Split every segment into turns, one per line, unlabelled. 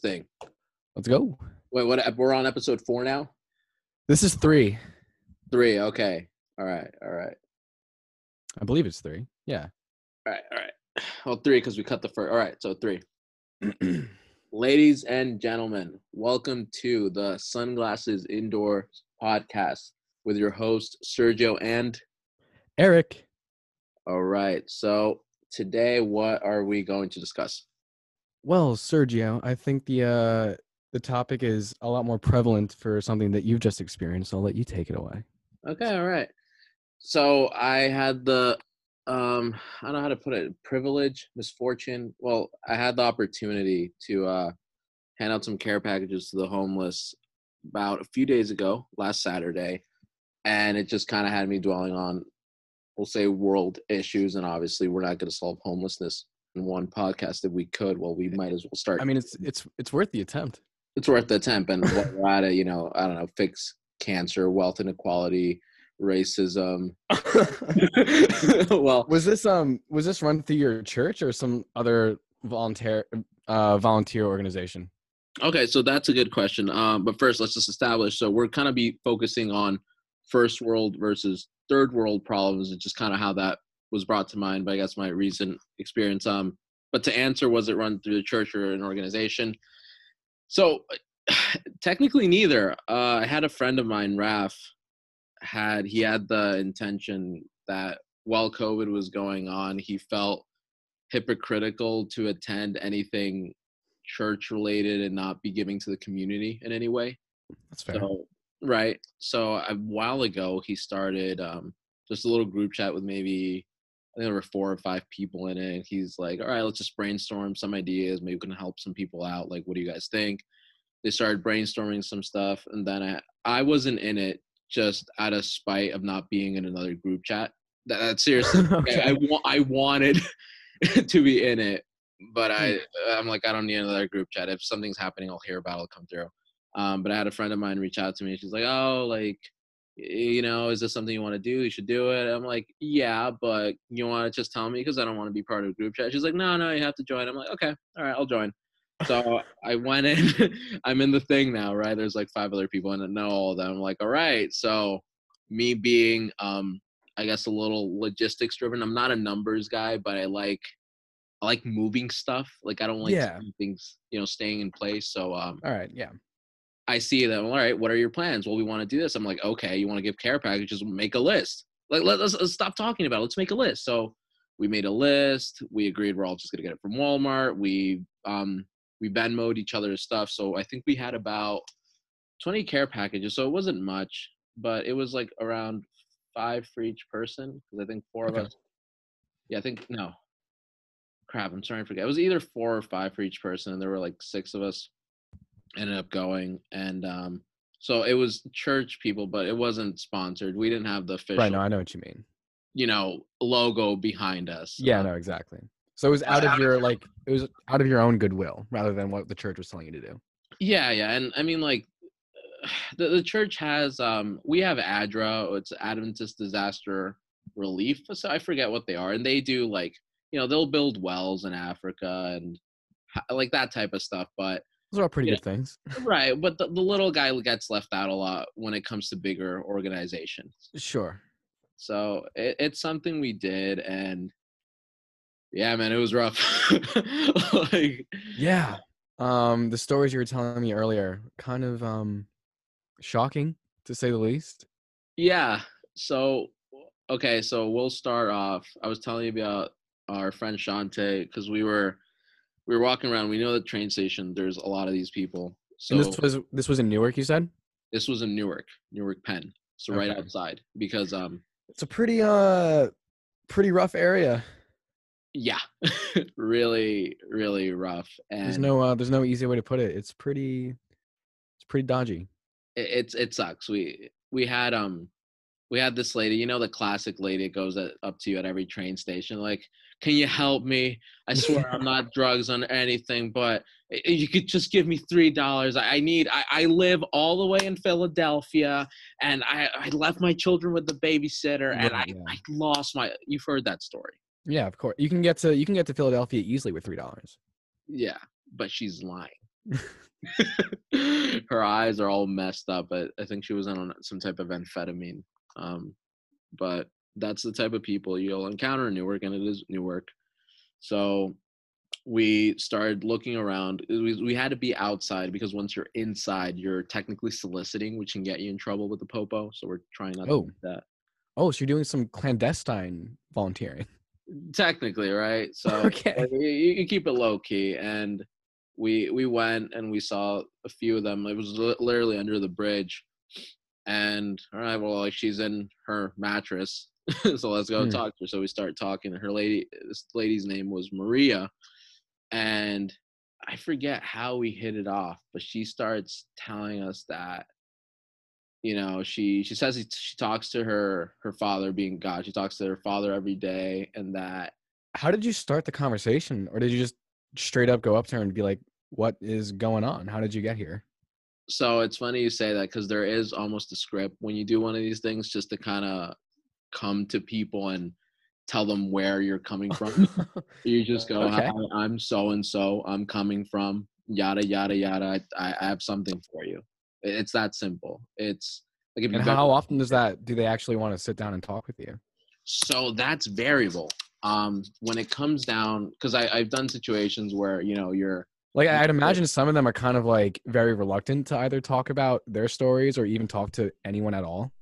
thing.
Let's go.
Wait, what? We're on episode four now.
This is three.
Three. Okay. All right. All right.
I believe it's three. Yeah.
All right. All right. Well, three because we cut the first. All right. So three. Ladies and gentlemen, welcome to the Sunglasses Indoor Podcast with your host Sergio and.
Eric.
All right. So today, what are we going to discuss?
Well, Sergio, I think the uh the topic is a lot more prevalent for something that you've just experienced. I'll let you take it away.
Okay, all right. So I had the um I don't know how to put it, privilege, misfortune. Well, I had the opportunity to uh hand out some care packages to the homeless about a few days ago, last Saturday, and it just kind of had me dwelling on we'll say world issues and obviously we're not going to solve homelessness one podcast if we could well we might as well start
I mean, it's it's it's worth the attempt.
it's worth the attempt and what we're at it you know i don't know fix cancer wealth inequality racism well
Was this um was this run through your church or some other volunteer uh volunteer organization?
okay so that's a good question um but first let's just establish so we're kind of be focusing on first world versus third world problems and just kind of how that was brought to mind by i guess my recent experience um but to answer was it run through the church or an organization so technically neither uh i had a friend of mine raf had he had the intention that while covid was going on he felt hypocritical to attend anything church related and not be giving to the community in any way
That's fair.
so, right. So a while ago, he started um, just a little group chat with maybe I think there were four or five people in it. And he's like, "All right, let's just brainstorm some ideas. Maybe we can help some people out. Like, what do you guys think?" They started brainstorming some stuff, and then I I wasn't in it just out of spite of not being in another group chat. That, that's seriously.
Okay.
I, I, wa- I wanted to be in it, but I I'm like I don't need another group chat. If something's happening, I'll hear about. it, I'll come through. Um, but I had a friend of mine reach out to me. She's like, "Oh, like, you know, is this something you want to do? You should do it." I'm like, "Yeah, but you want to just tell me because I don't want to be part of a group chat." She's like, "No, no, you have to join." I'm like, "Okay, all right, I'll join." So I went in. I'm in the thing now, right? There's like five other people, and I know all of them. I'm like, "All right." So me being, um, I guess, a little logistics driven. I'm not a numbers guy, but I like. I like moving stuff. Like I don't like
Yeah.
things, you know, staying in place. So um,
All right, yeah.
I see them. All right, what are your plans? Well, we want to do this. I'm like, okay, you want to give care packages? Make a list. Like, let, us let's stop talking about it. Let's make a list. So we made a list. We agreed we're all just gonna get it from Walmart. We um we Venmoed each other's stuff. So I think we had about 20 care packages. So it wasn't much, but it was like around five for each person because I think four
Okay.
of us. Yeah, I think no. Crap, I'm sorry, I forget. It was either four or five for each person, and there were like six of us ended up going and um so it was church people but it wasn't sponsored we didn't have the official
Right, no, I know what you mean.
you know logo behind us
Yeah, no, exactly. So it was out of your like it was out of your own goodwill rather than what the church was telling you to do.
yeah yeah and i mean like the, the church has um we have adra it's adventist disaster relief so i forget what they are and they do like you know they'll build wells in africa and like that type of stuff but
Those are all pretty
Yeah.
good things.
right but the, the little guy gets left out a lot when it comes to bigger organizations
Sure.
So it, it's something we did, and yeah, man, it was rough. like,
Yeah. Um the stories you were telling me earlier kind of um shocking to say the least.
yeah. So, okay, so we'll start off. I was telling you about our friend Shante because we were we were walking around. We know the train station. There's a lot of these people. So
and this was this was in Newark, you said?
this was in Newark, Newark Penn. So right outside because um
It's a pretty uh pretty rough area.
yeah, really really rough and
There's no uh there's no easy way to put it. It's pretty it's pretty dodgy.
it, it's it sucks. We we had um we had this lady, you know, the classic lady that goes at, up to you at every train station, like, "Can you help me? I swear I'm not drugs on anything, but you could just give me three dollars. I, need. I, I live all the way in Philadelphia, and I I left my children with the babysitter, and I
yeah.
I lost my. You've heard that story,
Yeah, of course. You can get to you can get to Philadelphia easily with three dollars.
yeah, but she's lying. her eyes are all messed up. I, I think she was on some type of amphetamine. Um, but that's the type of people you'll encounter in Newark, and it is Newark. So we started looking around. We, we had to be outside because once you're inside, you're technically soliciting, which can get you in trouble with the popo. So we're trying not
Oh.
to do that.
Oh, so you're doing some clandestine volunteering.
Technically, right? So
Okay.
like, you, you keep it low key, and we we went and we saw a few of them. It was literally under the bridge, and all right, well, like she's in her mattress, so let's go
Hmm.
talk to her. So we start talking. Her lady, this lady's name was Maria, and I forget how we hit it off, but she starts telling us that you know she she says he- she talks to her her father being god she talks to her father every day and that
How did you start the conversation, or did you just straight up go up to her and be like, "What is going on? How did you get here?"
so it's funny you say that because there is almost a script when you do one of these things just to kind of come to people and tell them where you're coming from you just go
Okay.
I'm so and so i'm coming from yada yada yada I, I have something for you it's that simple it's like if
and how often does that? Do they actually want to sit down and talk with you?
so that's variable um when it comes down because i've done situations where you know you're
Like I'd imagine some of them are kind of like very reluctant to either talk about their stories or even talk to anyone at all.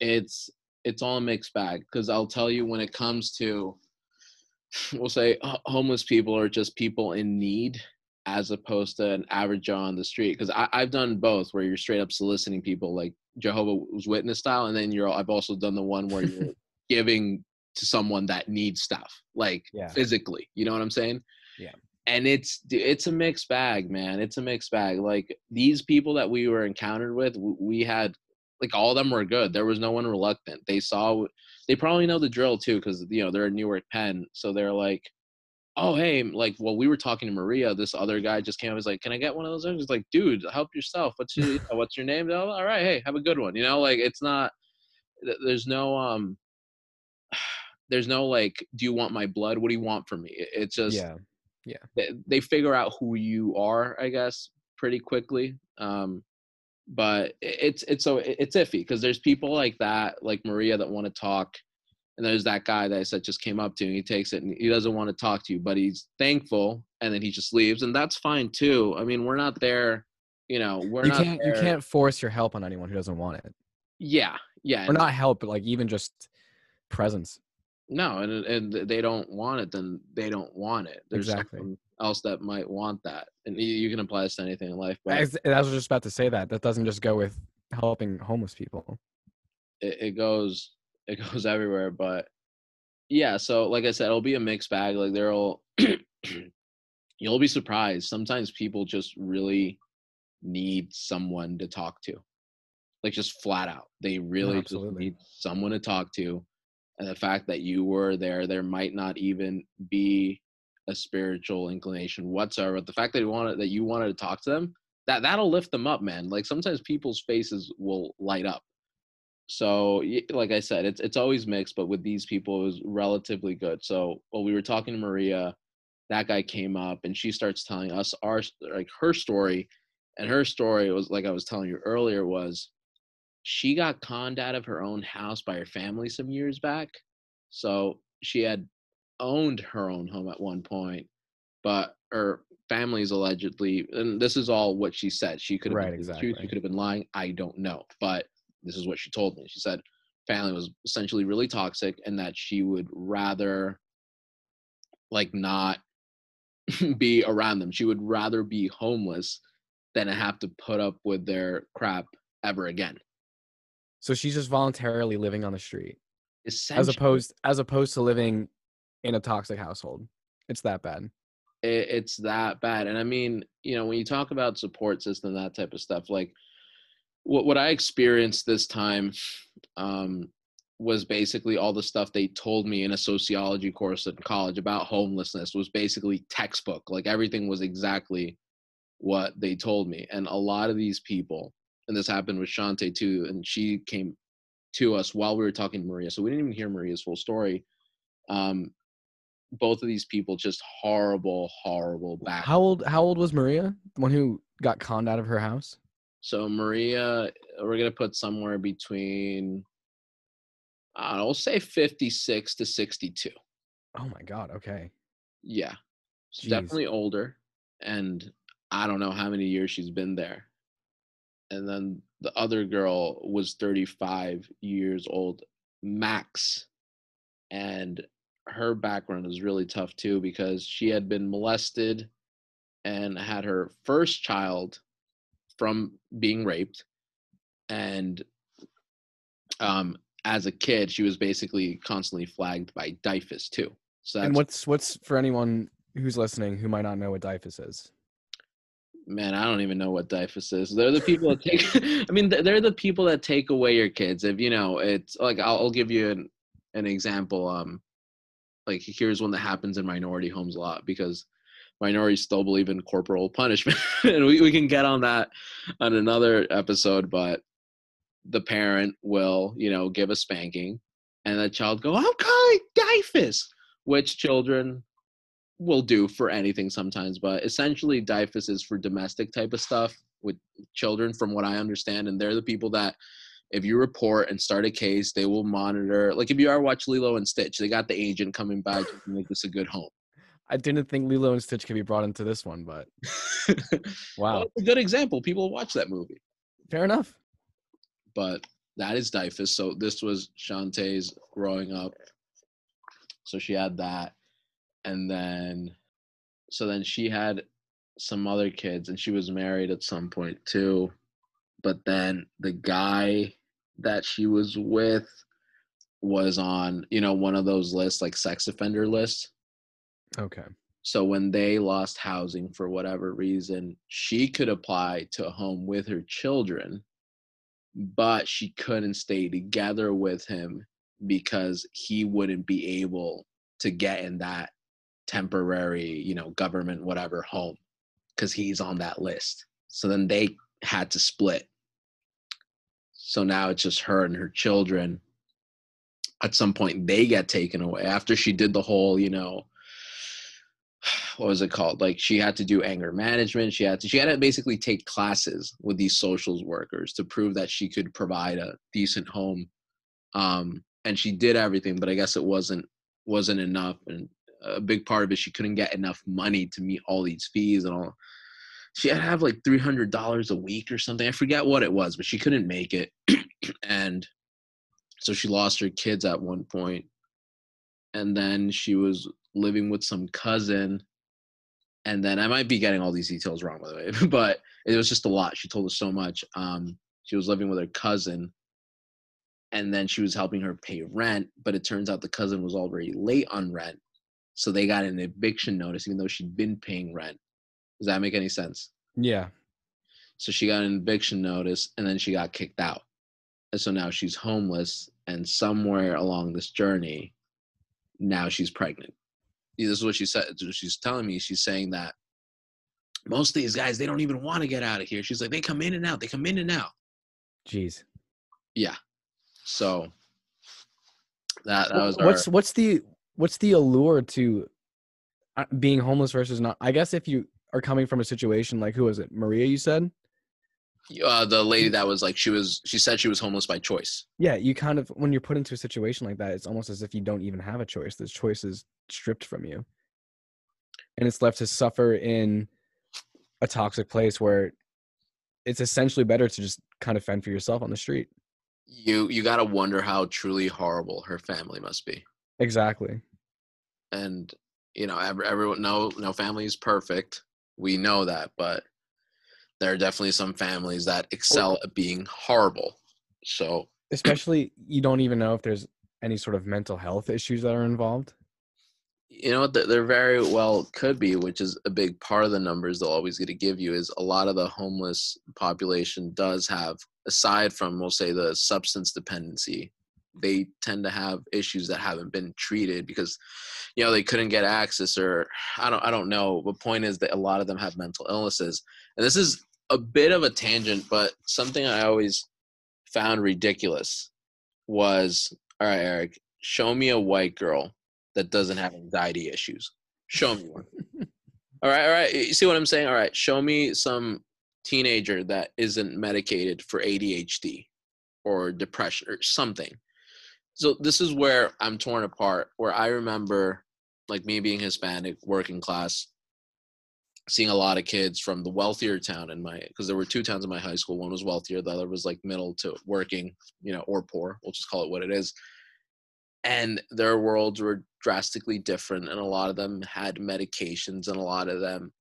it's it's all a mixed bag because I'll tell you when it comes to we'll say homeless people or just people in need as opposed to an average Joe on the street because I've done both where you're straight up soliciting people like Jehovah's Witness style and then you're I've also done the one where you're giving to someone that needs stuff like
Yeah.
physically you know what I'm saying
Yeah.
and it's it's a mixed bag man it's a mixed bag like these people that we were encountered with we had like all of them were good. There was no one reluctant. They saw they probably know the drill too because you know they're in newark penn so they're like oh hey like well we were talking to maria this other guy just came up was like can i get one of those He's like dude help yourself. What's your what's your name? Oh, all right hey have a good one. You know like it's not there's no um there's no like do you want my blood? What do you want from me? It's just
yeah.
they, they figure out who you are i guess pretty quickly. Um but it's it's so it's iffy because there's people like that like maria that want to talk and there's that guy that i said just came up to and he takes it and he doesn't want to talk to you but he's thankful and then he just leaves and that's fine too i mean we're not there you know we're
You
not
can't you can't force your help on anyone who doesn't want it.
yeah yeah
Or not help, but like even just presence.
no and and they don't want it then they don't want it there's
Exactly.
Else that might want that. And you, you can apply this to anything in life but
I was just about to say that. That doesn't just go with helping homeless people.
it, it goes it goes everywhere but yeah so like i said it'll be a mixed bag. Like there'll you'll be surprised. Sometimes people just really need someone to talk to. Like just flat out. They really just need someone to talk to. And the fact that you were there there might not even be a spiritual inclination whatsoever but the fact that you wanted that you wanted to talk to them that that'll lift them up man. Like sometimes people's faces will light up. So like i said it's it's always mixed but with these people it was relatively good. So while we were talking to maria that guy came up and she starts telling us our like her story and her story was like i was telling you earlier was she got conned out of her own house by her family some years back. So she had owned her own home at one point but her family's allegedly and this is all what she said she could have
Right,
been
exactly.
she could have been lying i don't know but this is what she told me she said family was essentially really toxic and that she would rather like not be around them she would rather be homeless than have to put up with their crap ever again
So she's just voluntarily living on the street. As opposed as opposed to living in a toxic household. It's that bad.
it, it's that bad and i mean you know when you talk about support system that type of stuff like what, what i experienced this time um, was basically all the stuff they told me in a sociology course in college about homelessness was basically textbook like everything was exactly what they told me and a lot of these people and this happened with Shante too and she came to us while we were talking to maria so we didn't even hear maria's full story um, both of these people just horrible, horrible back.
How old? How old was Maria? The one who got conned out of her house.
So Maria, we're gonna put somewhere between, I don't know, we'll say fifty-six to sixty-two.
Oh my god. Okay.
Yeah, she's definitely older, and I don't know how many years she's been there. And then the other girl was 35 years old, max, and her background is really tough too because she had been molested and had her first child from being raped, and um, as a kid, she was basically constantly flagged by DYFS too. So that's
And what's what's for anyone who's listening who might not know what DYFS is?
man, I don't even know what DYFS is. They're the people that take. I mean, they're the people that take away your kids. If you know, it's like I'll, I'll give you an an example. Um, like here's one that happens in minority homes a lot because minorities still believe in corporal punishment, and we we can get on that on another episode. But the parent will, you know, give a spanking, and the child go, "I'm calling DYFS," which children will do for anything sometimes, but essentially DYFS is for domestic type of stuff with children, from what I understand, and they're the people that if you report and start a case, they will monitor. Like if you are watch Lilo and Stitch, they got the agent coming by to make this a good home.
I didn't think Lilo and Stitch could be brought into this one, but wow,
Well, a good example. People watch that movie,
fair enough.
but that is DYFS. So this was Shantae's growing up. So she had that, and then, so then she had some other kids, and she was married at some point too. But then the guy that she was with was on, you know, one of those lists, like sex offender lists.
Okay.
So when they lost housing for whatever reason, she could apply to a home with her children, but she couldn't stay together with him because he wouldn't be able to get in that temporary, you know, government whatever home because he's on that list. So then they had to split. So now it's just her and her children. At some point, they get taken away after she did the whole, you know, what was it called? Like she had to do anger management. She had to she had to basically take classes with these socials workers to prove that she could provide a decent home. Um, and she did everything, but I guess it wasn't wasn't enough. And a big part of it, she couldn't get enough money to meet all these fees and all. She had to have like three hundred dollars a week or something. I forget what it was, but she couldn't make it, and so she lost her kids at one point, and then she was living with some cousin. And then i might be getting all these details wrong by the way but it was just a lot. She told us so much. Um she was living with her cousin. And then she was helping her pay rent but it turns out the cousin was already late on rent. So they got an eviction notice even though she'd been paying rent does that make any sense?
Yeah.
so she got an eviction notice and then she got kicked out. And so now she's homeless and somewhere along this journey now she's pregnant. This is what she said she's telling me. She's saying that most of these guys they don't even want to get out of here. She's like they come in and out they come in and out.
Jeez.
yeah. So that, that was
what's
our,
what's the what's the allure to uh, being homeless versus not? I guess if you are coming from a situation like who was it, Maria? You said.
uh, the lady that was like she was she said she was homeless by choice
Yeah, you kind of when you're put into a situation like that, it's almost as if you don't even have a choice. This choice is stripped from you, and it's left to suffer in a toxic place where it's essentially better to just kind of fend for yourself on the street.
you you got to wonder how truly horrible her family must be
Exactly.
and you know every, everyone no no family is perfect we know that but there are definitely some families that excel at being horrible so
Especially you don't even know if there's any sort of mental health issues that are involved.
you know there very well could be which is a big part of the numbers they'll always get to give you is a lot of the homeless population does have aside from we'll say the substance dependency they tend to have issues that haven't been treated because you know they couldn't get access or i don't i don't know the point is that a lot of them have mental illnesses and this is a bit of a tangent but something i always found ridiculous was all right eric show me a white girl that doesn't have anxiety issues? Show me one. all right, all right. You see what I'm saying? All right, show me some teenager that isn't medicated for ADHD or depression or something. So this is where I'm torn apart. Where I remember, like me being Hispanic, working class, seeing a lot of kids from the wealthier town in my because there were two towns in my high school. One was wealthier, the other was like middle to working, you know, or poor. We'll just call it what it is. And their worlds were drastically different, and a lot of them had medications, and a lot of them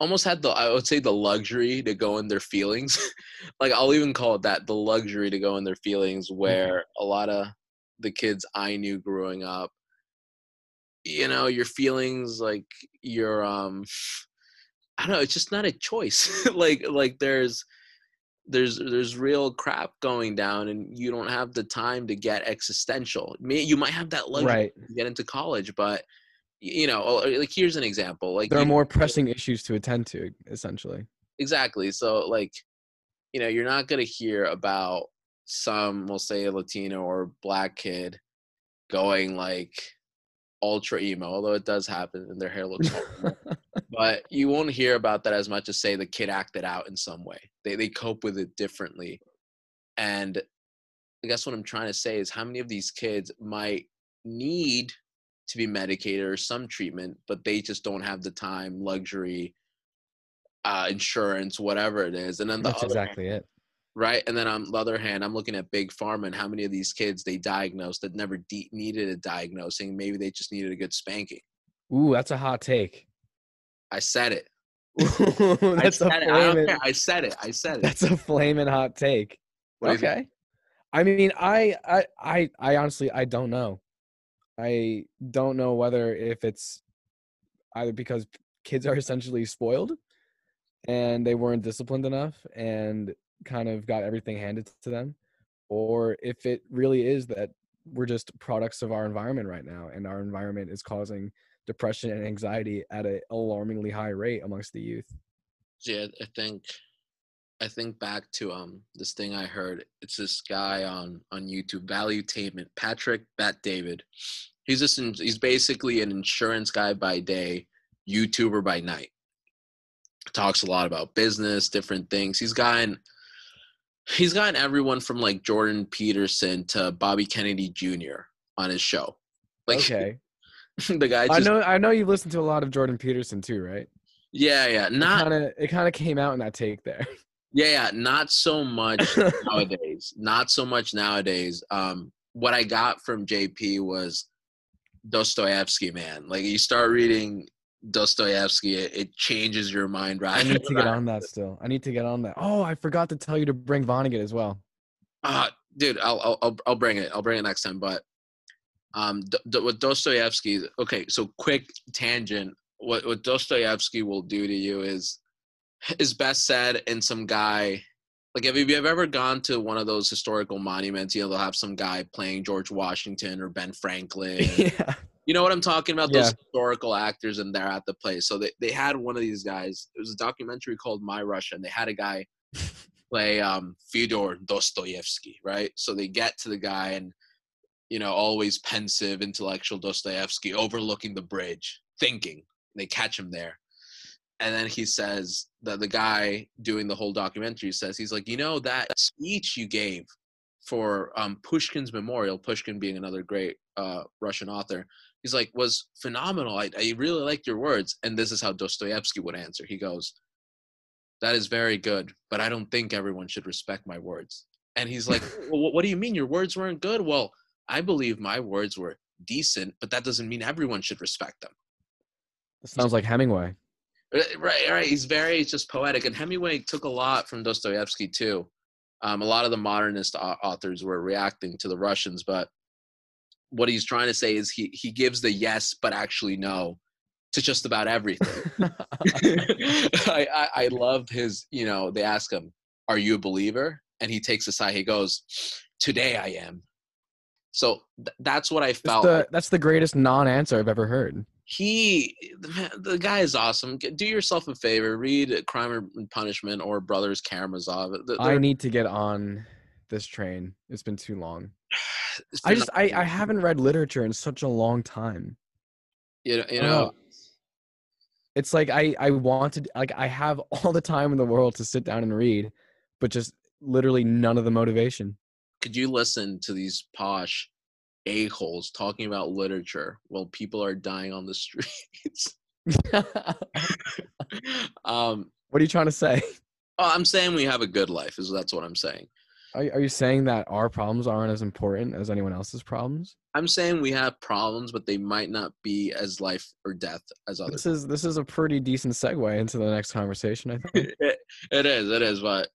almost had the I would say the luxury to go in their feelings. like I'll even call it that the luxury to go in their feelings
Mm-hmm.
where a lot of the kids I knew growing up you know your feelings like your um I don't know it's just not a choice like like there's there's there's real crap going down and you don't have the time to get existential May- you might have that luxury
right.
to get into college but you know oh, like here's an example like
There are more pressing issues to attend to, essentially.
exactly so like you know you're not going to hear about some we'll say a latino or black kid going like ultra emo although it does happen and their hair looks horrible but you won't hear about that as much as say the kid acted out in some way. They, they cope with it differently. And i guess what i'm trying to say is how many of these kids might need to be medicated or some treatment but they just don't have the time luxury uh, insurance whatever it is. And then the
That's
other
exactly it.
Right? And then on the other hand, I'm looking at big pharma and how many of these kids they diagnosed that never de- needed a diagnosing. Maybe they just needed a good spanking.
Ooh, that's a hot take.
I said it.
that's
I
a
said it. I, don't
flaming,
care. I said it. I said it.
that's a flaming hot take.
What do you think?
okay. I mean, I, I, I, I honestly, I don't know. I don't know whether if it's either because kids are essentially spoiled and they weren't disciplined enough and kind of got everything handed to them, or if it really is that we're just products of our environment right now and our environment is causing depression and anxiety at an alarmingly high rate amongst the youth.
Yeah, I think I think back to um this thing I heard. It's this guy on on YouTube, Valuetainment, Patrick Bet-David. He's just he's basically an insurance guy by day, YouTuber by night. Talks a lot about business, different things. He's gotten he's gotten everyone from like Jordan Peterson to Bobby Kennedy Jr. on his show. Like
Okay.
the guy just
I know I know you listen to a lot of Jordan Peterson too, right?
yeah yeah not
it kind of came out in that take there.
Yeah, yeah, not so much nowadays. Not so much nowadays. Um, what I got from JP was Dostoevsky, man. Like you start reading Dostoevsky, it, it changes your mind, right?
I need to get on that still. I need to get on that. Oh, I forgot to tell you to bring Vonnegut as well.
Uh, dude, I'll, I'll I'll bring it. I'll bring it next time. But um, D- D- with Dostoevsky, okay. So quick tangent. What what Dostoevsky will do to you is is best said in some guy. Like, if you have ever gone to one of those historical monuments? You know, they'll have some guy playing George Washington or Ben Franklin.
yeah.
You know what I'm talking about? Those
Yeah.
historical actors, and they're at the place. So they, they had one of these guys. It was a documentary called My Russia, and they had a guy play um, Fyodor Dostoevsky, right? So they get to the guy, and you know, always pensive, intellectual Dostoevsky, overlooking the bridge, thinking. They catch him there, and then he says that the guy doing the whole documentary says he's like, you know, that speech you gave for um, Pushkin's memorial, Pushkin being another great uh, Russian author, he's like, was phenomenal. I, I really liked your words. And this is how Dostoevsky would answer. He goes, that is very good, but I don't think everyone should respect my words. And he's like, well, what do you mean your words weren't good? Well, I believe my words were decent, but that doesn't mean everyone should respect them.
Sounds like Hemingway.
Right, right. right. He's very just poetic, and Hemingway took a lot from Dostoevsky too. Um, a lot of the modernist authors were reacting to the Russians, but what he's trying to say is he he gives the yes, but actually no, to just about everything. I, I I love his. You know, they ask him, "Are you a believer?" And he takes a sigh He goes, "Today I am." So th- that's what I felt.
the, that's the greatest non-answer I've ever heard.
he the, guy is awesome do yourself a favor read crime and punishment or brothers karamazov Th-
I
they're-
need to get on this train. It's been too long. I just I, I haven't read literature in such a long time.
you know, you know.
It's like I I wanted like I have all the time in the world to sit down and read, but just literally none of the motivation.
could you listen to these posh a-holes talking about literature while people are dying on the streets?
what
um,
are you trying to say?
oh, I'm saying we have a good life. Is that's what I'm saying.
Are, are you saying that our problems aren't as important as anyone else's problems?
I'm saying we have problems, but they might not be as life or death as others.
This is this is a pretty decent segue into the next conversation. I think.
it, it is, it is. But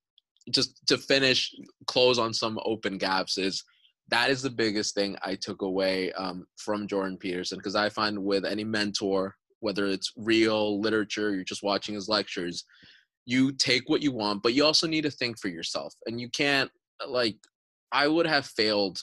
just to finish, close on some open gaps is that is the biggest thing I took away um, from Jordan Peterson because I find with any mentor, whether it's real literature, you're just watching his lectures, you take what you want, but you also need to think for yourself, and you can't like. I would have failed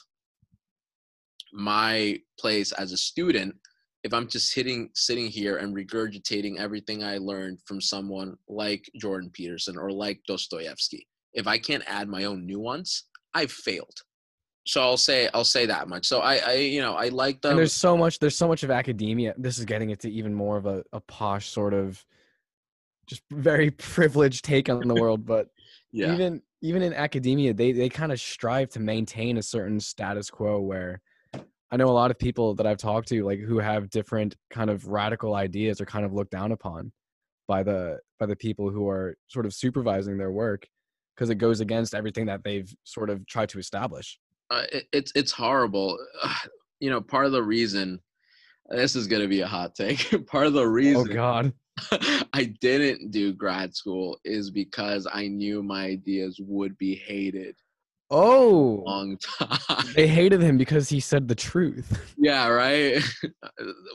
my place as a student if I'm just sitting sitting here and regurgitating everything I learned from someone like Jordan Peterson or like Dostoevsky. If I can't add my own nuance, I've failed. So I'll say I'll say that much. So I, I you know I like them.
and there's so much there's so much of academia this is getting into even more of a, a posh sort of just very privileged take on the world but
yeah
even even in academia they they kind of strive to maintain a certain status quo where i know a lot of people that i've talked to like who have different kind of radical ideas are kind of looked down upon by the by the people who are sort of supervising their work because it goes against everything that they've sort of tried to establish
uh, it, it's it's horrible. You know, part of the reason this is gonna be a hot take. part of the reason.
oh god
I didn't do grad school is because I knew my ideas would be hated
oh.
long time.
they hated him because he said the truth.
Yeah, right.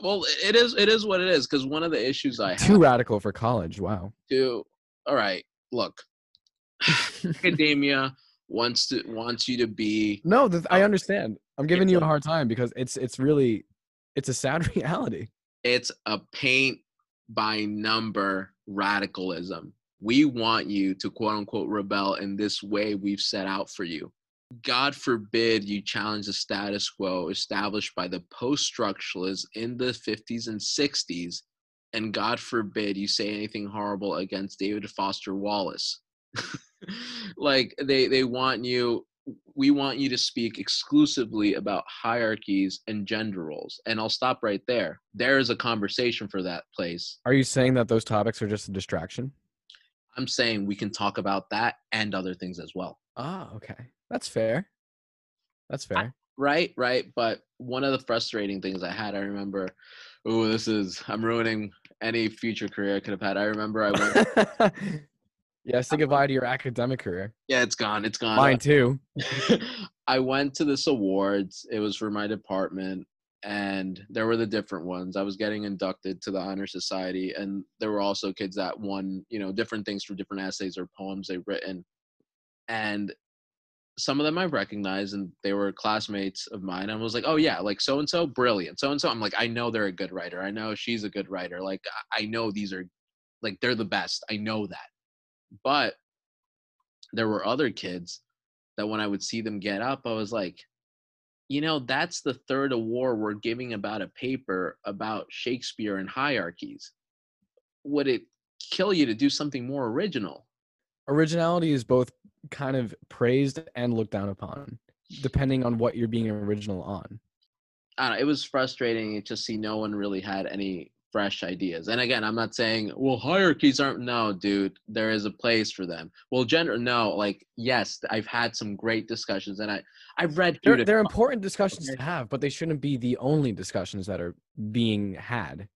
well, it is it is what it is because one of the issues I
too
have
radical for college wow.
To all right, look, academia wants to wants you to be
no th- i understand. I'm giving you a
a-
hard time because it's it's really it's a sad reality.
It's a paint by number radicalism. We want you to quote unquote rebel in this way we've set out for you. God forbid you challenge the status quo established by the post structuralists in the 50s and 60s, and God forbid you say anything horrible against David Foster Wallace. like they they want you we want you to speak exclusively about hierarchies and gender roles. And I'll stop right there. There is a conversation for that place.
are you saying that those topics are just a distraction
I'm saying we can talk about that and other things as well.
ah okay that's fair that's fair
Right, right. But one of the frustrating things I had, I remember, oh, this is, I'm ruining any future career I could have had. I remember I went,
yeah say goodbye to your academic career
yeah, it's gone. It's gone.
mine too
I went to this awards. It was for my department, and there were the different ones. I was getting inducted to the honor society, and there were also kids that won, you know, different things for different essays or poems they've written. And some of them I recognized, and they were classmates of mine. I was like, oh yeah, like so and so, brilliant. So and so, I'm like, I know they're a good writer. I know she's a good writer. Like I I know these are, like they're the best. I know that. But there were other kids that when I would see them get up, I was like, you know, that's the third award we're giving about a paper about Shakespeare and hierarchies. Would it kill you to do something more original?
originality is both kind of praised and looked down upon depending on what you're being original on
I don't know, it was frustrating to see no one really had any fresh ideas. And again, I'm not saying, well, hierarchies aren't no, dude, there is a place for them. Well, gender, no, like, yes, I've had some great discussions and I, I've read
they're, they're important discussions to have but they shouldn't be the only discussions that are being had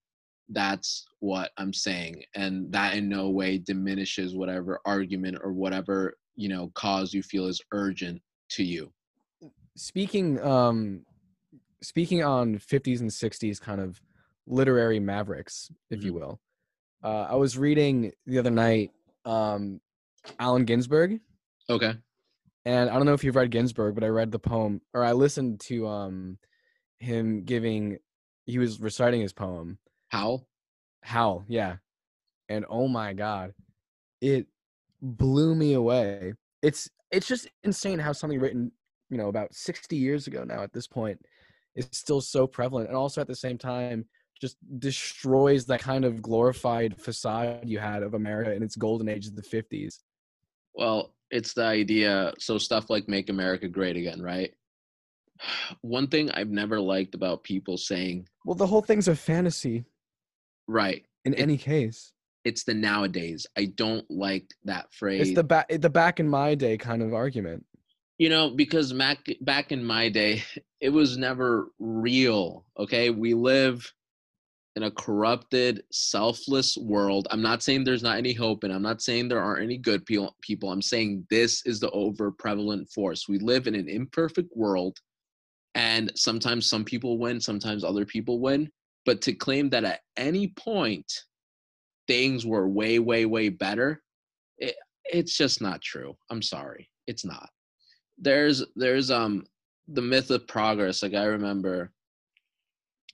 that's what i'm saying and that in no way diminishes whatever argument or whatever you know cause you feel is urgent to you
speaking um speaking on 50s and 60s kind of literary mavericks if you will. Uh i was reading the other night um allen ginsberg.
Okay.
And i don't know if you've read ginsberg but i read the poem or i listened to um him giving he was reciting his poem.
How
howl yeah. And oh my god it blew me away. It's it's just insane how something written you know about 60 years ago now at this point is still so prevalent. And also at the same time just destroys that kind of glorified facade you had of America in its golden age of the 50s.
Well, it's the idea. So stuff like "Make America Great Again," right? One thing I've never liked about people saying,
Well, the whole thing's a fantasy
"Right."
in
It-
any case.
It's the nowadays. I don't like that phrase.
It's the back the back in my day kind of argument.
you know because back back in my day it was never real okay we live in a corrupted selfless world. I'm not saying there's not any hope and i'm not saying there aren't any good people. I'm saying this is the over prevalent force. We live in an imperfect world and sometimes some people win sometimes other people win. But to claim that at any point things were way way way better it, it's just not true. I'm sorry. It's not. There's there's um the myth of progress. Like i remember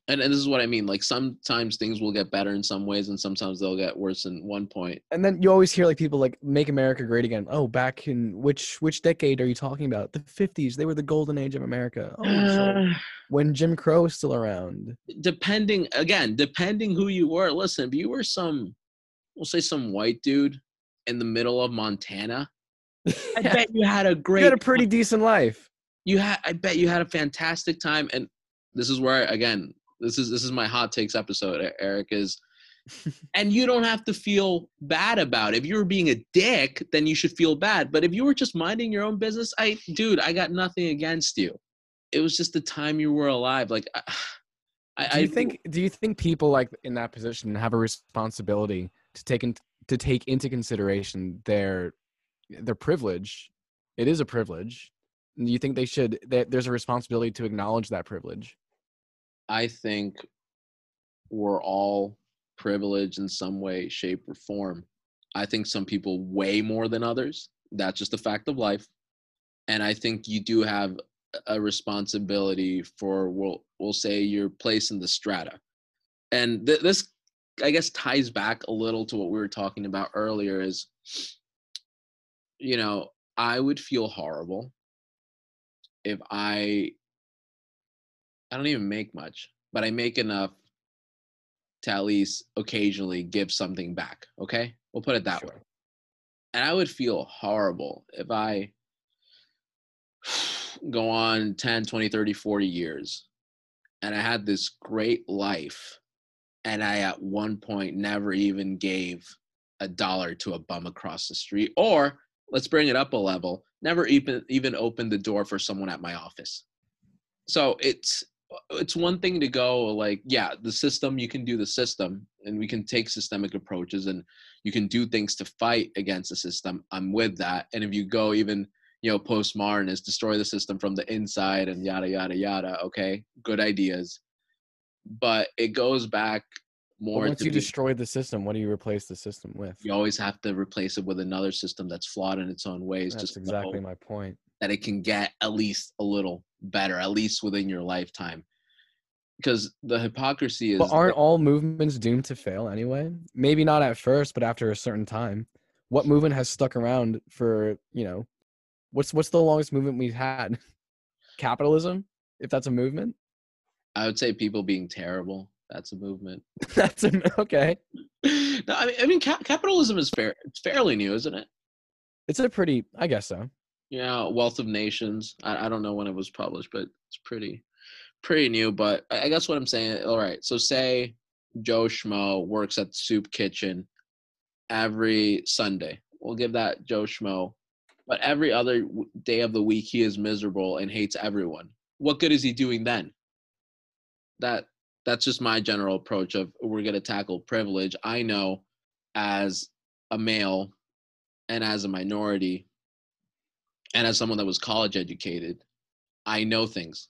and, and this is what i mean like sometimes things will get better in some ways and sometimes they'll get worse in one point
And then you always hear like people like make America great again. Oh, back in which which decade are you talking about? The 50s. They were the golden age of America. Oh, so
Uh,
when Jim Crow was still around.
depending again depending who you were listen if you were some we'll say some white dude in the middle of montana i bet you had a great.
you had a pretty decent life.
you had i bet you had a fantastic time and this is where again this is this is my hot takes episode eric is and you don't have to feel bad about it if you were being a dick then you should feel bad but if you were just minding your own business i dude i got nothing against you it was just the time you were alive like i i,
Do you think do you think people like in that position have a responsibility to take in, to take into consideration their their privilege? It is a privilege. You think they should that there's a responsibility to acknowledge that privilege?
I think we're all privileged in some way, shape, or form. I think some people way more than others. That's just a fact of life. And I think you do have a responsibility for we'll we'll say your place in the strata. And th- this I guess ties back a little to what we were talking about earlier is you know, I would feel horrible if I I don't even make much, but I make enough to at least occasionally give something back. Okay. We'll put it that way. And I would feel horrible if I go on 10, 20, 30, 40 years and I had this great life and I at one point never even gave a dollar to a bum across the street or let's bring it up a level never even even opened the door for someone at my office so it's Uh, it's one thing to go like yeah the system you can do the system and we can take systemic approaches and you can do things to fight against the system i'm with that and if you go even you know postmodernist destroy the system from the inside and yada yada yada okay good ideas but it goes back
But
more
once you
be-
destroy the system, what do you replace the system with?
you always have to replace it with another system that's flawed in its own ways
That's
just
exactly my point.
That it can get at least a little better at least within your lifetime because the hypocrisy is
But aren't all movements doomed to fail anyway? Maybe not at first, but after a certain time. What movement has stuck around for, you know, what's what's the longest movement we've had? Capitalism? If that's a movement?
i would say people being terrible that's a movement
that's a, okay.
no i mean, I mean cap- capitalism is fair it's fairly new isn't it
It's a pretty I guess so.
Yeah wealth of nations. I, I don't know when it was published but it's pretty pretty new but i I guess what i'm saying all right so say joe schmo works at the soup kitchen every sunday. We'll give that joe schmo but every other day of the week he is miserable and hates everyone. What good is he doing then? That that's just my general approach of we're going to tackle privilege. I know as a male and as a minority and as someone that was college educated i know things.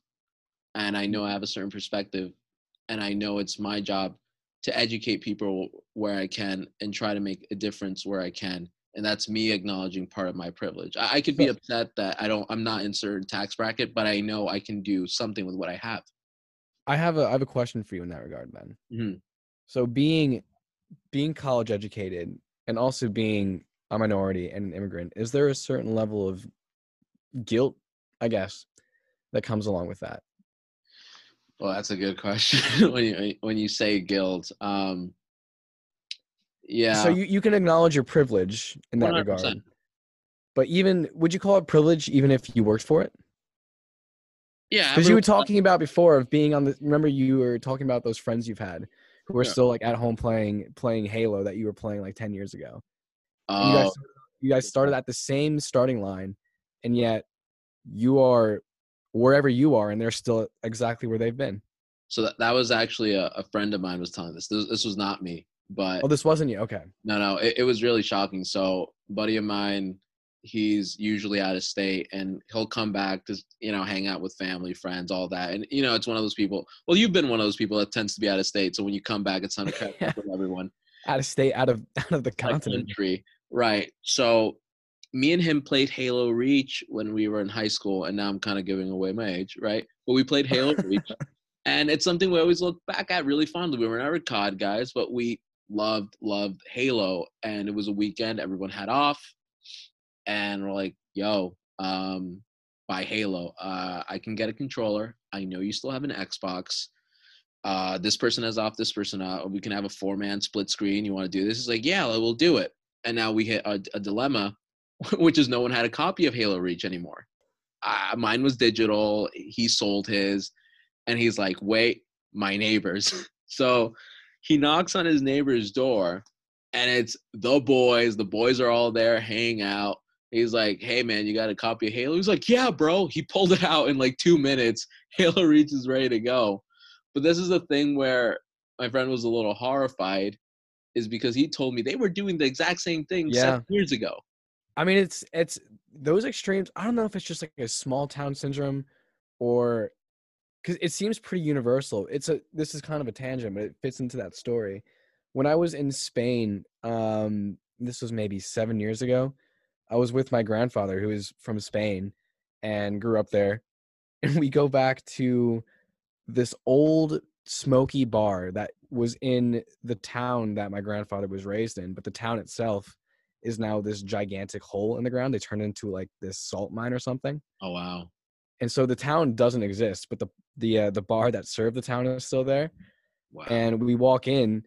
And i know i have a certain perspective and i know it's my job to educate people where i can and try to make a difference where i can. And that's me acknowledging part of my privilege. I, I could be upset that i don't i'm not in certain tax bracket but i know i can do something with what i have.
I have a I have a question for you in that regard, then.
Mhm.
So being being college educated and also being a minority and an immigrant, is there a certain level of guilt, I guess, that comes along with that?
Well, that's a good question. when you when you say guilt, um, yeah.
So you, you can acknowledge your privilege in that
100%.
regard. But even would you call it privilege even if you worked for it?
yeah,
Because you were talking about before of being on the remember you were talking about those friends you've had who were
Yeah.
still like at home playing playing Halo that you were playing like ten years ago. And you
Oh,
guys you guys started at the same starting line and yet you are wherever you are and they're still exactly where they've been.
so that, that was actually a, a friend of mine was telling this. this. This was not me, oh, but
Oh, this wasn't you. Okay.
No, no, it, it was really shocking. So, buddy of mine, he's usually out of state, and he'll come back to you know hang out with family, friends, all that. And you know, it's one of those people. Well, you've been one of those people that tends to be out of state. So when you come back, it's time to catch up with everyone.
Out of state, out of out of the continent.
country, right? So, me and him played Halo Reach when we were in high school, and now I'm kind of giving away my age, right? But we played Halo Reach, and it's something we always look back at really fondly. We were never COD guys, but we loved loved Halo, and it was a weekend. Everyone had off, and we're like, "Yo, um, buy Halo. Uh, I can get a controller. I know you still have an Xbox. Uh, this person has off. This person we can have a four man split screen. You want to do this? Is like, yeah, we'll do it. And now we hit a, a dilemma, which is no one had a copy of Halo Reach anymore. Uh, mine was digital. He sold his, and he's like, wait, my neighbors. so he knocks on his neighbor's door, and it's the boys. The boys are all there, hanging out. He's like, hey man, you got a copy of Halo? He's like, yeah, bro. He pulled it out in like two minutes. Halo Reach is ready to go. But this is the thing where my friend was a little horrified, is because he told me they were doing the exact same thing
Yeah.
seven years ago.
I mean, it's it's those extremes. I don't know if it's just like a small town syndrome, or because it seems pretty universal. It's a this is kind of a tangent, but it fits into that story. When I was in Spain, um, this was maybe seven years ago. I was with my grandfather, who is from Spain, and grew up there, and we go back to this old smoky bar that was in the town that my grandfather was raised in, but the town itself is now this gigantic hole in the ground. They turned it into like this salt mine or something.
Oh wow.
And so the town doesn't exist, but the the uh, the bar that served the town is still there.
Wow.
And we walk in,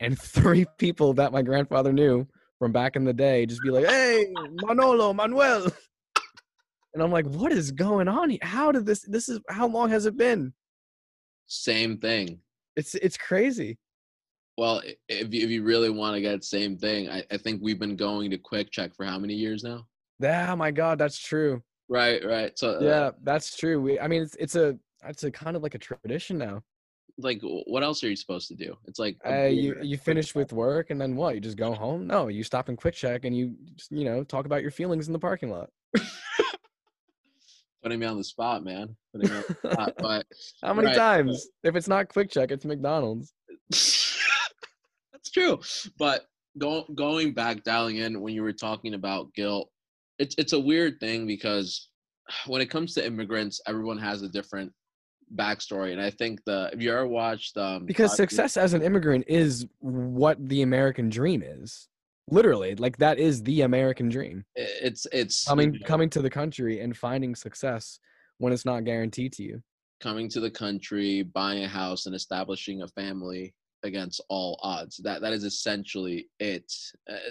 and three people that my grandfather knew from back in the day just be like, "Hey, Manolo, Manuel," and I'm like, "What is going on? here? How did this? This is how long has it been?
Same thing.
It's it's crazy."
Well, if you, if you really want to get the same thing, I, I think we've been going to QuickChek for how many years now?
Yeah, my God, that's true.
Right, right. So uh,
Yeah, that's true. We, I mean, it's it's a it's a kind of like a tradition now.
like, what else are you supposed to do? It's like
Uh, you you finish with work and then what? You just go home? No, you stop in QuickChek and you you know talk about your feelings in the parking lot.
putting me on the spot, man. Putting me on the spot. But
How many
Right,
times? If it's not QuickChek, it's McDonald's.
that's true. But go, going back, dialing in when you were talking about guilt, it's it's a weird thing because when it comes to immigrants, everyone has a different backstory, and I think the if you ever watched um
Because success as an immigrant is what the American dream is. Literally, like that is the American dream.
it's it's you
Coming
know,
coming to the country and finding success when it's not guaranteed to you.
coming to the country, buying a house, and establishing a family against all odds. That that is essentially it.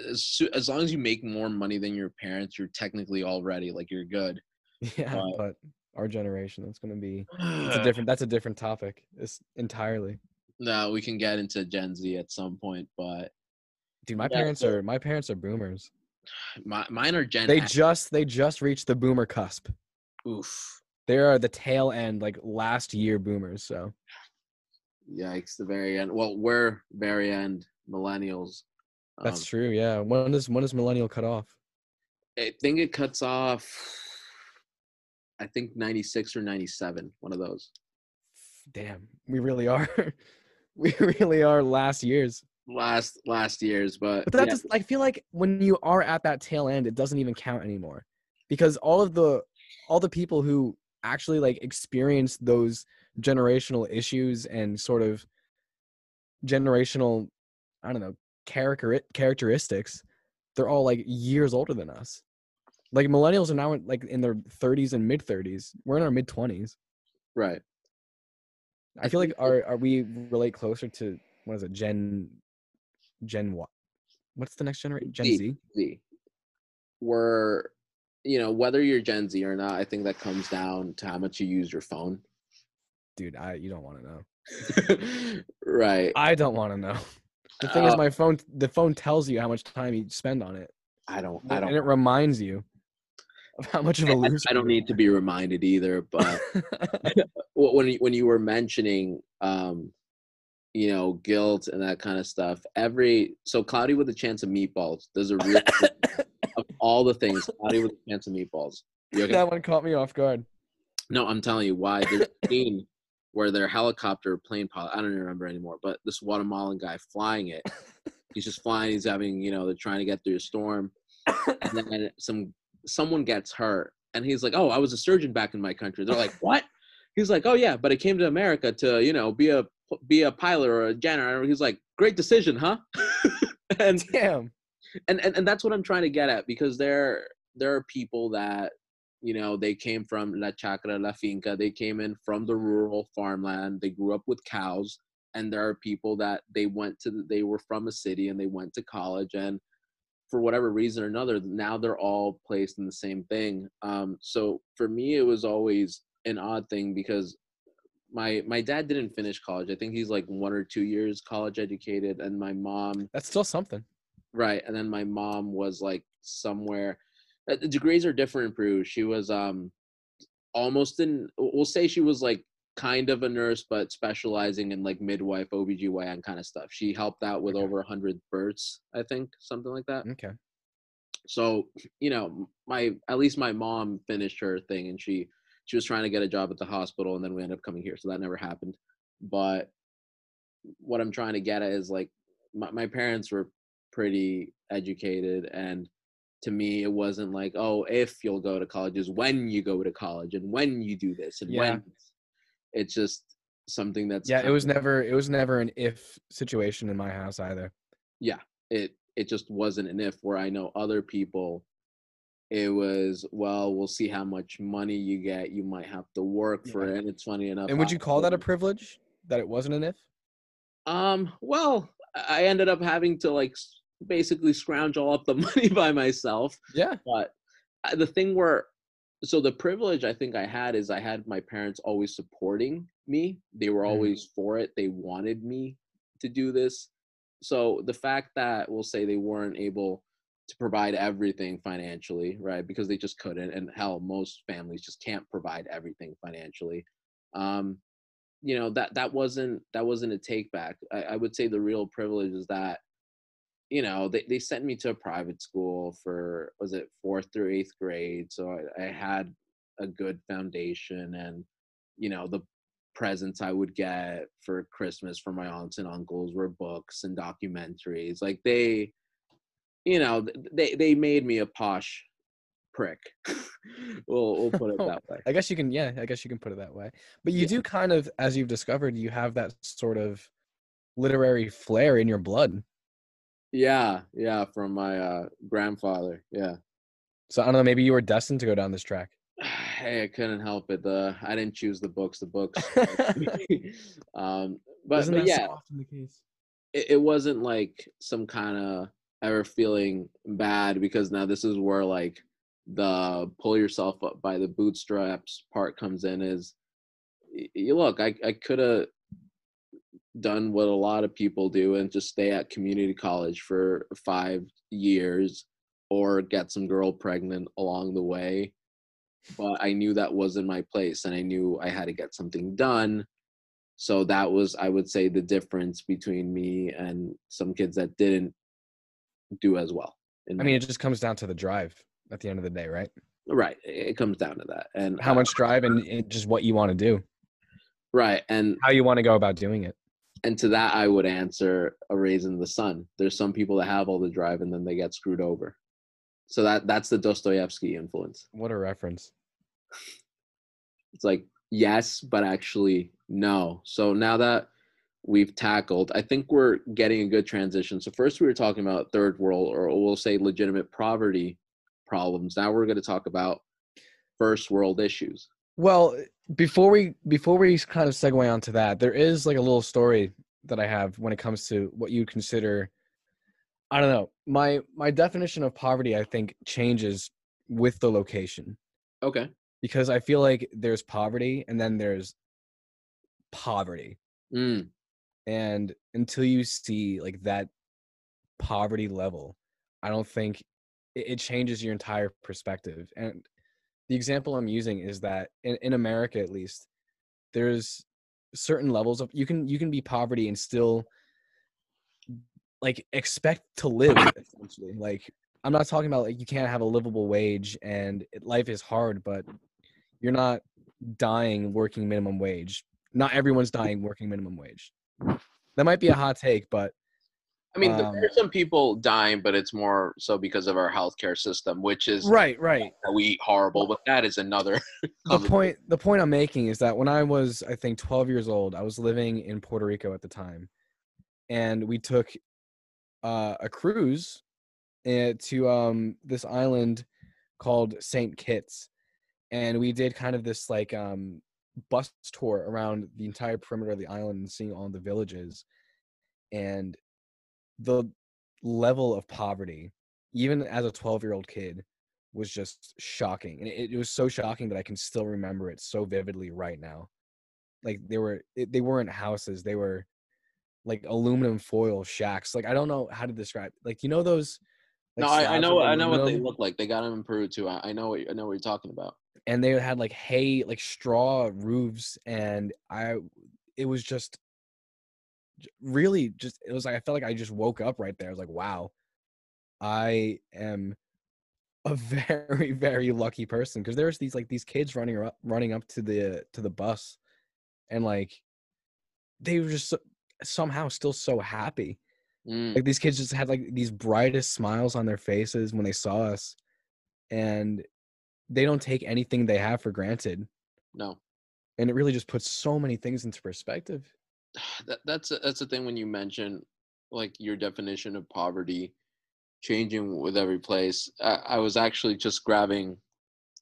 As, as long as you make more money than your parents, you're technically already like you're good.
Yeah,
Right.
but our generation, that's gonna be it's a different that's a different topic. It's entirely.
no, we can get into Gen Z at some point, but
Dude, my
Yeah,
parents
so-
are my parents are boomers.
my, mine are Gen
They
X.
just they just reached the boomer cusp.
Oof.
They are the tail end, like last year boomers. So
Yikes, the very end. Well, we're very end millennials.
that's
Um,
true. Yeah. When does when does millennial cut off?
I think it cuts off. I think ninety six or ninety seven. One of those.
Damn, we really are. we really are last years.
Last last years, but,
But that
yeah,
just, I feel like when you are at that tail end, it doesn't even count anymore, because all of the all the people who actually like experience those generational issues and sort of generational, I don't know, character characteristics, they're all like years older than us. Like millennials are now in, like in their 30s and mid 30s. We're in our mid 20s.
Right.
I feel like are are we relate closer to what is it Gen Gen what? What's the next generation? Gen Z.
Z. We're, you know, whether you're Gen Z or not, I think that comes down to how much you use your phone.
Dude, I you don't want to know.
right.
I don't want to know. The thing is,
Uh,
my phone the phone tells you how much time you spend on it,
I don't. I don't.
And it reminds you of how much of a loser.
I don't need to be reminded either. But when you, when you were mentioning, um, you know, guilt and that kind of stuff, every so cloudy with a chance of meatballs. There's a real of all the things cloudy with a chance of meatballs. Okay?
that one caught me off guard.
No, I'm telling you why. There's a scene where their helicopter plane pilot, I don't even remember anymore, but this Guatemalan guy flying it. He's just flying. He's having, you know, they're trying to get through a storm. And then some someone gets hurt, and he's like, "Oh, I was a surgeon back in my country." They're like, "What?" He's like, "Oh yeah, but I came to America to, you know, be a be a pilot or a janitor." He's like, "Great decision, huh?" and
Damn.
and, and and that's what I'm trying to get at because there there are people that you know they came from la chacra la finca they came in from the rural farmland they grew up with cows and there are people that they went to they were from a city and they went to college and for whatever reason or another now they're all placed in the same thing um so for me it was always an odd thing because my my dad didn't finish college i think he's like one or two years college educated and my mom
That's still something.
Right. And then my mom was like somewhere the degrees are different in Peru. She was um almost in we'll say she was like kind of a nurse but specializing in like midwife, OBGYN kind of stuff. She helped out with
Okay.
over 100 births, I think, something like that.
Okay.
So, you know, my at least my mom finished her thing and she she was trying to get a job at the hospital and then we ended up coming here. So that never happened. But what I'm trying to get at is like my, my parents were pretty educated and to me it wasn't like oh if you'll go to college is when you go to college and when you do this and
Yeah.
when it's just something that's
Yeah, it was
of-
never it was never an if situation in my house either. Yeah.
It it just wasn't an if where i know other people it was well we'll see how much money you get you might have to work for it and it's funny enough
And would you call that a privilege? That it wasn't an if?
um well i ended up having to like basically scrounge all up the money by myself
Yeah.
but uh, the thing where so the privilege i think i had is i had my parents always supporting me they were
Mhm.
always for it they wanted me to do this so the fact that we'll say they weren't able to provide everything financially right because they just couldn't and hell most families just can't provide everything financially um you know that that wasn't that wasn't a take back I, I would say the real privilege is that you know they, they sent me to a private school for was it fourth through eighth grade so I, I had a good foundation and you know the presents i would get for christmas from my aunts and uncles were books and documentaries like they you know they they made me a posh prick we'll, we'll put it that way
I guess you can yeah, I guess you can put it that way. But you
Yeah.
do kind of as you've discovered, you have that sort of literary flair in your blood.
Yeah yeah from my uh grandfather yeah
So I don't know, maybe you were destined to go down this track.
hey i couldn't help it the i didn't choose the books the books um but,
Isn't
but
that
yeah
so often the case?
it, it wasn't like some kind of ever feeling bad because now this is where like the pull yourself up by the bootstraps part comes in is y- y- look i, I could have done what a lot of people do and just stay at community college for five years or get some girl pregnant along the way. But i knew that wasn't my place and i knew i had to get something done. So that was i would say the difference between me and some kids that didn't do as well
I mean, it just comes down to the drive at the end of the day, right?
right. It comes down to that. And
How much drive and, and just what you want to do,
right. And
how you want to go about doing it.
And to that i would answer a Raisin in the Sun there's some people that have all the drive and then they get screwed over so that that's the dostoevsky influence
What a reference.
it's like yes but actually no so now that we've tackled i think we're getting a good transition so first we were talking about third world or we'll say legitimate poverty problems. Now we're going to talk about first world issues.
Well, before we before we kind of segue onto that, there is like a little story that I have when it comes to what you consider. I don't know. My my definition of poverty, I think, changes with the location
Okay.
because I feel like there's poverty and then there's poverty,
Mm.
and until you see like that poverty level, I don't think it, it changes your entire perspective. And the example I'm using is that in, in America, at least, there's certain levels of you can you can be poverty and still like expect to live essentially. Like i'm not talking about like you can't have a livable wage and life is hard but you're not dying working minimum wage. Not everyone's dying working minimum wage. That might be a hot take but
I mean,
Um,
there's some people dying, but it's more so because of our healthcare system, which is
right right
we eat horrible. But that is another.
the point the point i'm making is that when i was i think 12 years old i was living in puerto rico at the time and we took uh, a cruise uh, to um, this island called st kitts and we did kind of this like um, bus tour around the entire perimeter of the island and seeing all the villages and the level of poverty even as a 12 year old kid was just shocking and it, it was so shocking that i can still remember it so vividly right now like they were it, they weren't houses they were like aluminum foil shacks like i don't know how to describe like you know those like,
no, I, I know. I know what they look like. They got them in Peru too. I, I know. What, I know what you're talking about.
and they had like hay like straw roofs and i it was just really just it was like i felt like i just woke up right there. I was like wow i am a very very lucky person. Because there's these like these kids running up running up to the to the bus and like they were just so, somehow still so happy.
Mm.
like these kids just had like these brightest smiles on their faces when they saw us and they don't take anything they have for granted.
No,
and it really just puts so many things into perspective
that, that's that's the thing when you mention like your definition of poverty changing with every place. I, I was actually just grabbing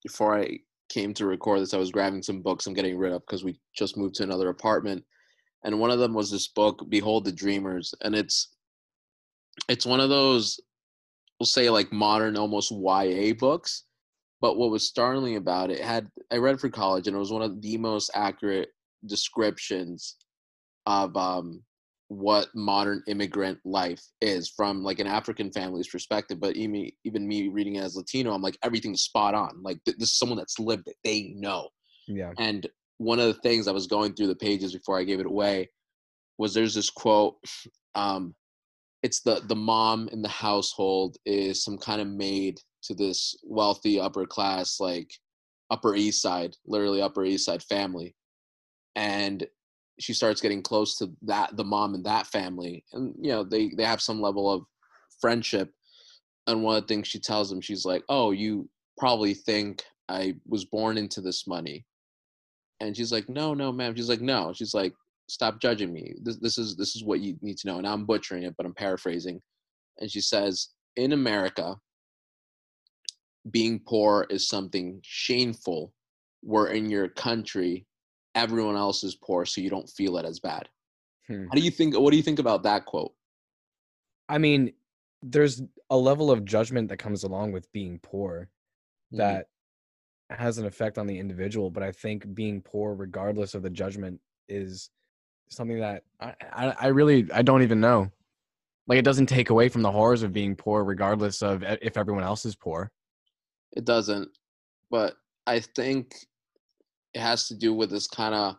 before I came to record this. I was grabbing some books I'm getting rid of because we just moved to another apartment, and one of them was this book, "Behold the Dreamers," and it's it's one of those we'll say like modern almost YA books. But what was startling about it had I read for college, and it was one of the most accurate descriptions of um, what modern immigrant life is from like an African family's perspective. But even even me reading it as Latino, I'm like everything's spot on. Like th- this is someone that's lived it. They know.
yeah
And one of the things I was going through the pages before I gave it away was there's this quote. Um, it's the the mom in the household is some kind of maid to this wealthy upper class like upper east side literally upper east side family and she starts getting close to that the mom and that family and you know they they have some level of friendship and one of the things she tells them she's like oh you probably think i was born into this money. And she's like no no ma'am. She's like no. She's like stop judging me. This, this is this is what you need to know and i'm butchering it but i'm paraphrasing. And she says in america being poor is something shameful. Where in your country everyone else is poor so you don't feel it as bad
Hmm.
how do you think what do you think about that quote
i mean there's a level of judgment that comes along with being poor
Mhm.
that has an effect on the individual but i think being poor regardless of the judgment is something that i i, I really i don't even know like it doesn't take away from the horrors of being poor regardless of if everyone else is poor
it doesn't but i think it has to do with this kind of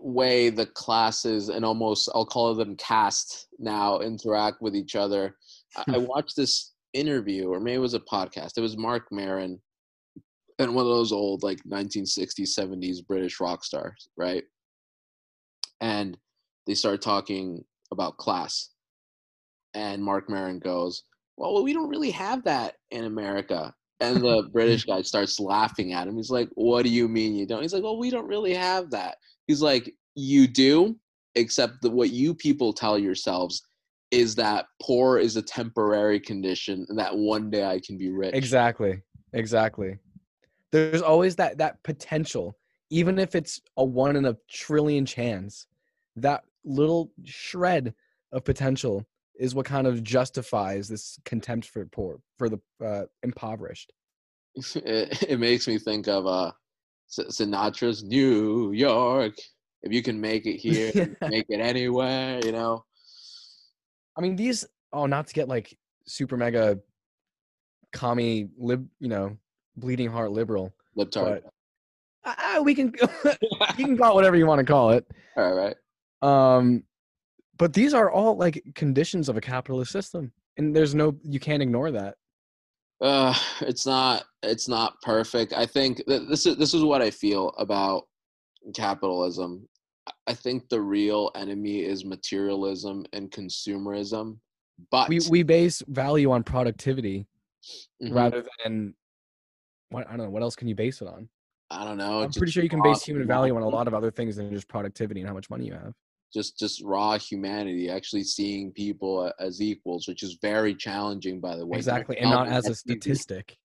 way the classes and almost i'll call them caste now interact with each other. I- i hmm. watched this interview or maybe it was a podcast it was mark Maron and one of those old like 1960s 70s british rock stars right? And they start talking about class. And mark Maron goes well we don't really have that in america and the british guy starts laughing at him he's like what do you mean you don't he's like well we don't really have that he's like you do except that what you people tell yourselves is that poor is a temporary condition and that one day I can be rich.
Exactly. Exactly. There's always that that potential, even if it's a one in a trillion chance. That little shred of potential is what kind of justifies this contempt for poor for the uh, impoverished.
It, it makes me think of uh Sinatra's New York. If you can make it here, make it anywhere, you know.
I mean, these. Oh, not to get like super mega commie lib, you know, bleeding heart liberal.
Libtard.
But, uh, we can you can call it whatever you want to call it.
All right.
Um, but these are all like conditions of a capitalist system, and there's no you can't ignore that.
Uh, it's not it's not perfect. I think this is this is what I feel about capitalism. I think the real enemy is materialism and consumerism. But
we we base value on productivity
Mhm.
rather than what I don't know. What else can you base it on?
I don't know.
I'm pretty sure you can base human value on a lot of other things than just productivity and how much money you have.
Just just raw humanity, actually seeing people as equals, which is very challenging, by the way.
Exactly, and not as a statistic.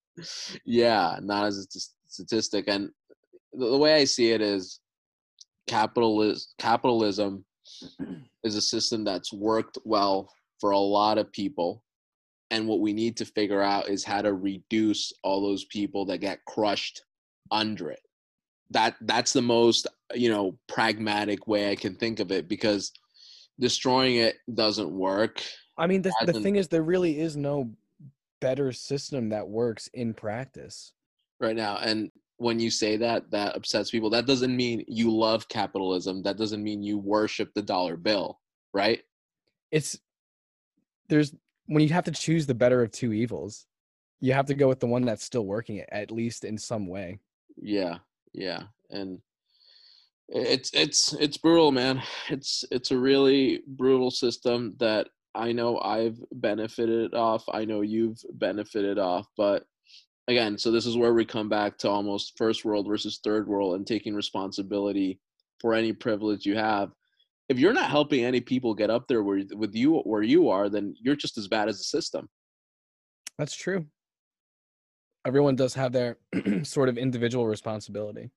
yeah not as a statistic and the, the way i see it is capitalism capitalism is a system that's worked well for a lot of people and what we need to figure out is how to reduce all those people that get crushed under it that that's the most you know pragmatic way i can think of it because destroying it doesn't work.
I mean, the, the thing is, there really is no better system that works in practice.
right now and when you say that that upsets people. That doesn't mean you love capitalism. That doesn't mean you worship the dollar bill right?
It's there's when you have to choose the better of two evils, you have to go with the one that's still working, at least in some way.
yeah yeah and it's it's it's brutal man. It's it's a really brutal system that i know i've benefited off i know you've benefited off but again so this is where we come back to almost first world versus third world and taking responsibility for any privilege you have. If you're not helping any people get up there where, with you where you are then you're just as bad as the system.
That's true. Everyone does have their sort of individual responsibility.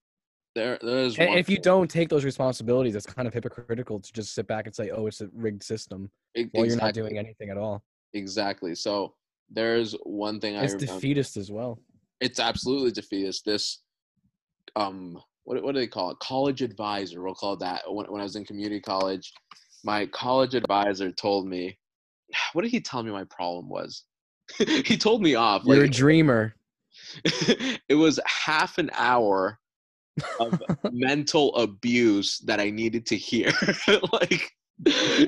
there there's
And
one
if you don't take those responsibilities, it's kind of hypocritical to just sit back and say, "Oh, it's a rigged system,"
e-
while you're not doing anything at all.
exactly so there's one thing i
It's defeatist as well.
it's absolutely defeatist. This, um, what what do they call it? College advisor. We'll call that. When, when I was in community college, my college advisor told me, what did he tell me my problem was? he told me off.
You're a dreamer.
it was half an hour of mental abuse that I needed to hear. like,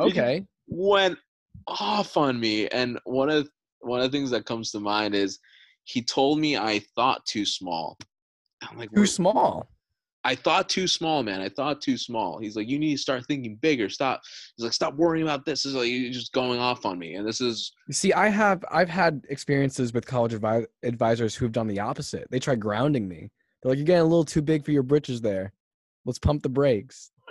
Okay.
went off on me and one of one of the things that comes to mind is he told me i thought too small i'm like
Too small.
I thought too small man i thought too small he's like you need to start thinking bigger stop he's like stop worrying about this is like you're just going off on me and this is
You See, I have I've had experiences with college advi- advisors who've done the opposite. They try grounding me. They're like, "You're getting a little too big for your britches there. Let's pump the brakes."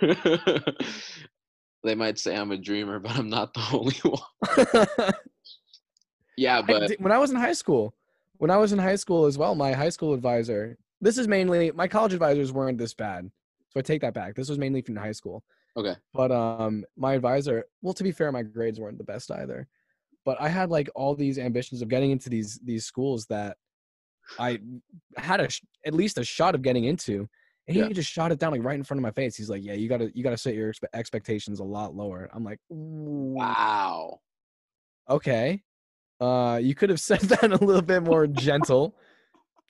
they might say i'm a dreamer but i'm not the only one yeah
I
but
did- when I was in high school, when I was in high school as well, my high school advisor. This is mainly my college advisors weren't this bad, so I take that back. This was mainly from high school.
okay
But um, my advisor. Well, to be fair, my grades weren't the best either. But I had like all these ambitions of getting into these these schools that I had a sh- at least a shot of getting into, and he
Yeah.
just shot it down like right in front of my face. He's like, "Yeah, you gotta you gotta set your expe- expectations a lot lower." I'm like,
wow
okay uh you could have said that a little bit more gentle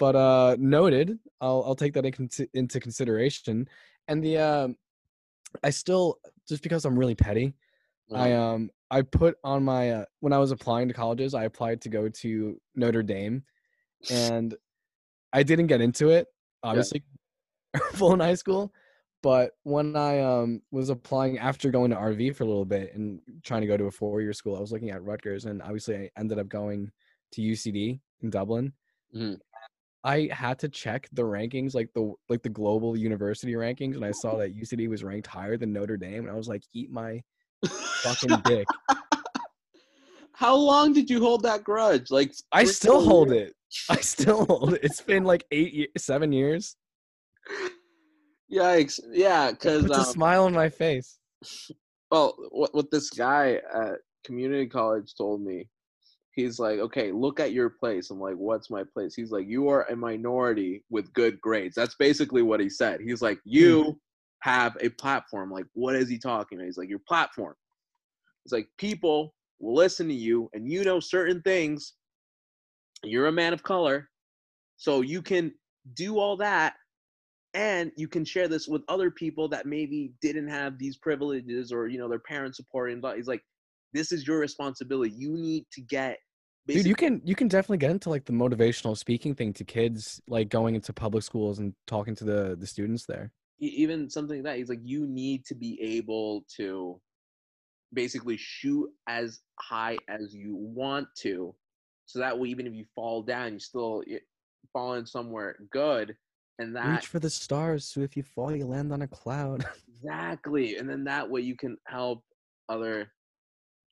but uh noted i'll i'll take that in into consideration and the um i still just because i'm really petty i
Uh,
um i put on my uh, when i was applying to colleges i applied to go to notre dame and i didn't get into it obviously full in high school but when i um was applying after going to rv for a little bit and trying to go to a four-year school i was looking at rutgers and obviously i ended up going to ucd in dublin
Mhm.
I had to check the rankings like the like the global university rankings and i saw that ucd was ranked higher than notre dame and i was like eat my fucking dick
How long did you hold that grudge? Like
I still
four
hold it. I still hold it. It's been like eight, ye- seven years.
Yikes! Yeah, because
puts a
um,
smile on my face.
well, what what this guy at community college told me, he's like, okay, look at your place. I'm like, what's my place? He's like, you are a minority with good grades. That's basically what he said. He's like, hmm. you have a platform. Like, what is he talking about? He's like, your platform. It's like people will listen to you, and you know certain things. You're a man of color, so you can do all that and you can share this with other people that maybe didn't have these privileges or you know their parents supporting but he's like this is your responsibility you need to get
Dude, you can you can definitely get into like the motivational speaking thing to kids, like going into public schools and talking to the the students there.
even something like that he's like you need to be able to basically shoot as high as you want to so that way even if you fall down you still fall in somewhere good and that
Reach for the stars, so if you fall, you land on a cloud.
Exactly. And then that way you can help other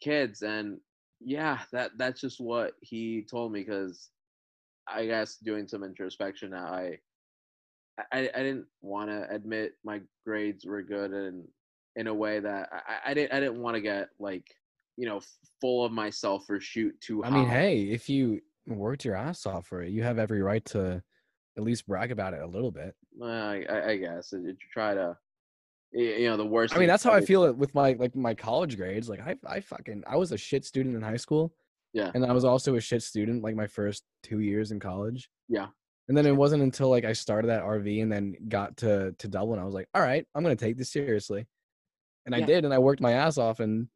kids. And yeah, that that's just what he told me because I guess doing some introspection now, I I, I didn't want to admit my grades were good and in a way that I, I didn't I didn't want to get like you know full of myself or shoot too high.
I mean, hey, if you worked your ass off for it, you have every right to at least brag about it a little bit.
Well, I, I, I guess it- try to you know the worst.
I mean, that's how I feel it with my like my college grades. Like I I fucking I was a shit student in high school.
Yeah.
And I was also a shit student like my first 2 years in college.
Yeah.
And then it wasn't until like I started that RV and then got to to Dublin I was like, "All right, I'm going to take this seriously." And I did and I worked my ass off and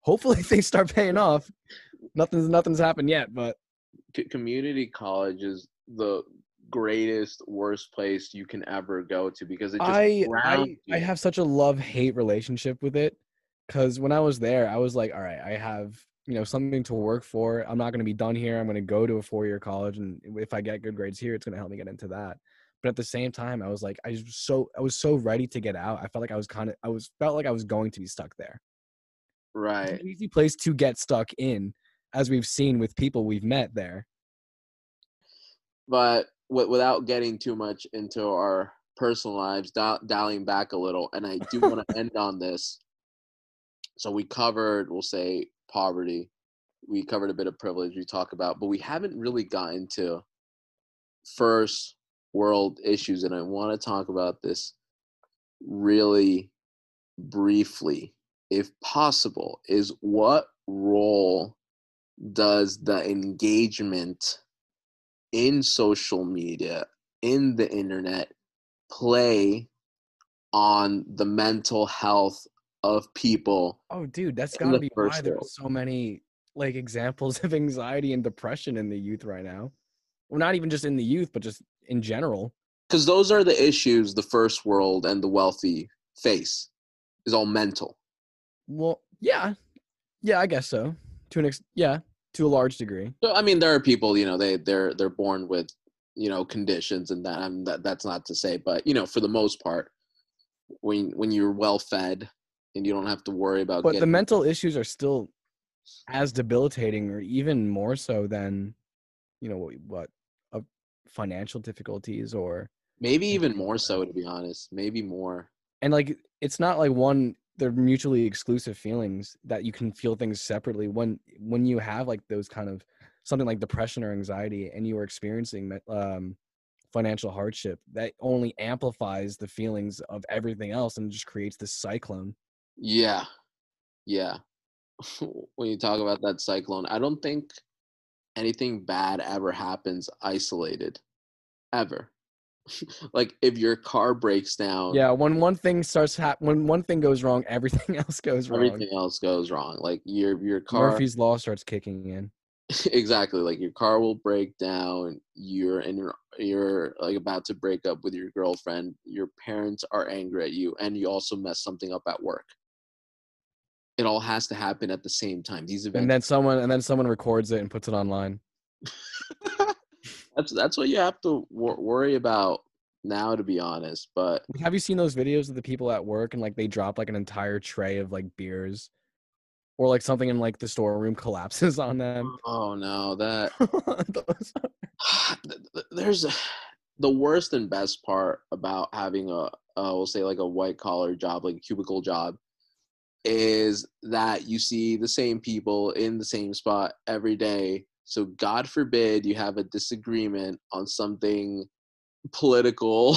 hopefully things start paying off. Nothing's nothing's happened yet, but
community college is the greatest worst place you can ever go to because it just
I I I have such a love hate relationship with it because when I was there, I was like, all right, I have you know something to work for. I'm not going to be done here. I'm going to go to a four year college, and if I get good grades here, it's going to help me get into that. But at the same time, I was like, I was so I was so ready to get out. I felt like I was kind of I was felt like I was going to be stuck there. It's
right
an easy place to get stuck in, as we've seen with people we've met there.
but without getting too much into our personal lives dial- dialing back a little and i do want to end on this. So we covered we'll say poverty. We covered a bit of privilege we talk about but we haven't really gotten to first world issues and i want to talk about this really briefly if possible is what role does the engagement in social media in the internet play on the mental health of people
Oh, dude, that's got to be why there's so many like examples of anxiety and depression in the youth right now. Well, not even just in the youth, but just in general.
because those are the issues the first world and the wealthy face is all mental
Well, yeah, yeah, I guess so. To an ex, yeah, to a large degree.
so i mean there are people you know they they're they're born with you know conditions and that i'm that, that's not to say but you know for the most part when when you're well fed and you don't have to worry about
But the mental issues are still as debilitating, or even more so than, you know, what, what uh, financial difficulties or
maybe even more so to be honest maybe more
and like it's not like one they're mutually exclusive feelings that you can feel things separately when when you have like those kind of something like depression or anxiety and you are experiencing um financial hardship that only amplifies the feelings of everything else and just creates this cyclone
Yeah. Yeah. when you talk about that cyclone, I don't think anything bad ever happens isolated. Ever. like if your car breaks down,
yeah when one thing starts hap- when one thing goes wrong everything else goes wrong.
everything else goes wrong. Like your your car
murphy's law starts kicking in.
Exactly like your car will break down you're in your you're like about to break up with your girlfriend your parents are angry at you and you also mess something up at work. It all has to happen at the same time these events
and then someone and then someone records it and puts it online
that's that's what you have to wor- worry about now to be honest but
Have you seen those videos of the people at work and like they drop like an entire tray of like beers or like something in like the storeroom collapses on them.
Oh no, that
Those-
there's the worst and best part about having a uh, we'll say like a white collar job, like a cubicle job, is that you see the same people in the same spot every day. So God forbid you have a disagreement on something political.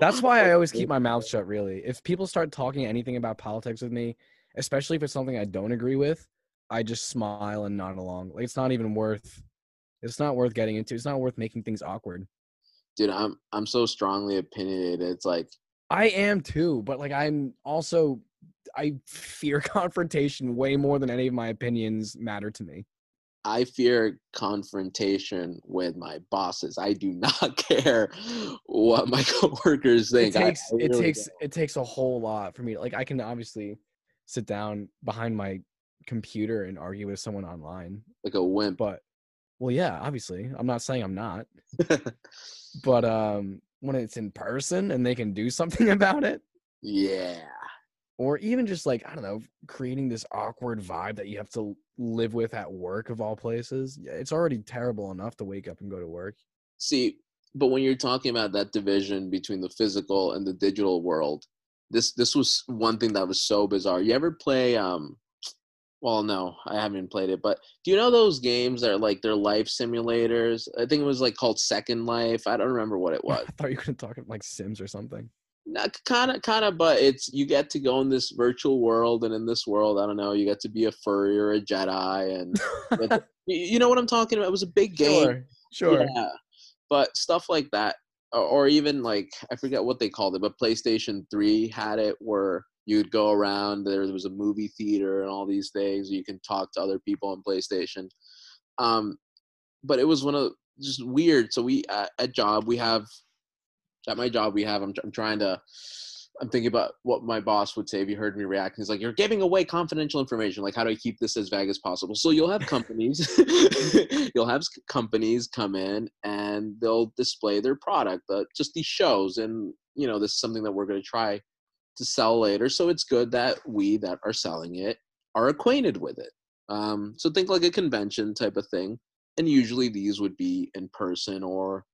That's why I always keep my mouth shut. Really, if people start talking anything about politics with me, especially if it's something I don't agree with, I just smile and nod along. Like it's not even worth. It's not worth getting into. It's not worth making things awkward.
Dude, I'm I'm so strongly opinionated. It's like
I am too, but like I'm also I fear confrontation way more than any of my opinions matter to me.
I fear confrontation with my bosses. I do not care what my coworkers think.
It takes
I
it
really
takes
don't.
it takes a whole lot for me. Like I can obviously sit down behind my computer and argue with someone online,
like a wimp.
but well, yeah, obviously, I'm not saying I'm not, but um, when it's in person and they can do something about it,
yeah.
or even just like I don't know, creating this awkward vibe that you have to live with at work of all places. Yeah, it's already terrible enough to wake up and go to work.
See, but when you're talking about that division between the physical and the digital world, this this was one thing that was so bizarre. You ever play um well no, I haven't played it, but do you know those games that are like they're life simulators? I think it was like called Second Life. I don't remember what it was.
I thought you were gonna talk like Sims or something.
Kind of kind of but it's you get to go in this virtual world and in this world i don't know you get to be a furry or a jedi and you, you know what i'm talking about? It was a big game.
Sure, sure.
yeah but stuff like that or, or even like i forget what they called it but playstation 3 had it where you'd go around there was a movie theater and all these things you can talk to other people on playstation. Um but it was one of just weird so we at, at job we have at my job we have I'm, I'm trying to i'm thinking about what my boss would say if you heard me react. He's like you're giving away confidential information. Like how do i keep this as vague as possible? So you'll have companies you'll have companies come in and they'll display their product uh, just these shows. And you know this is something that we're going to try to sell later. So it's good that we that are selling it are acquainted with it. Um, so think like a convention type of thing. And usually these would be in person or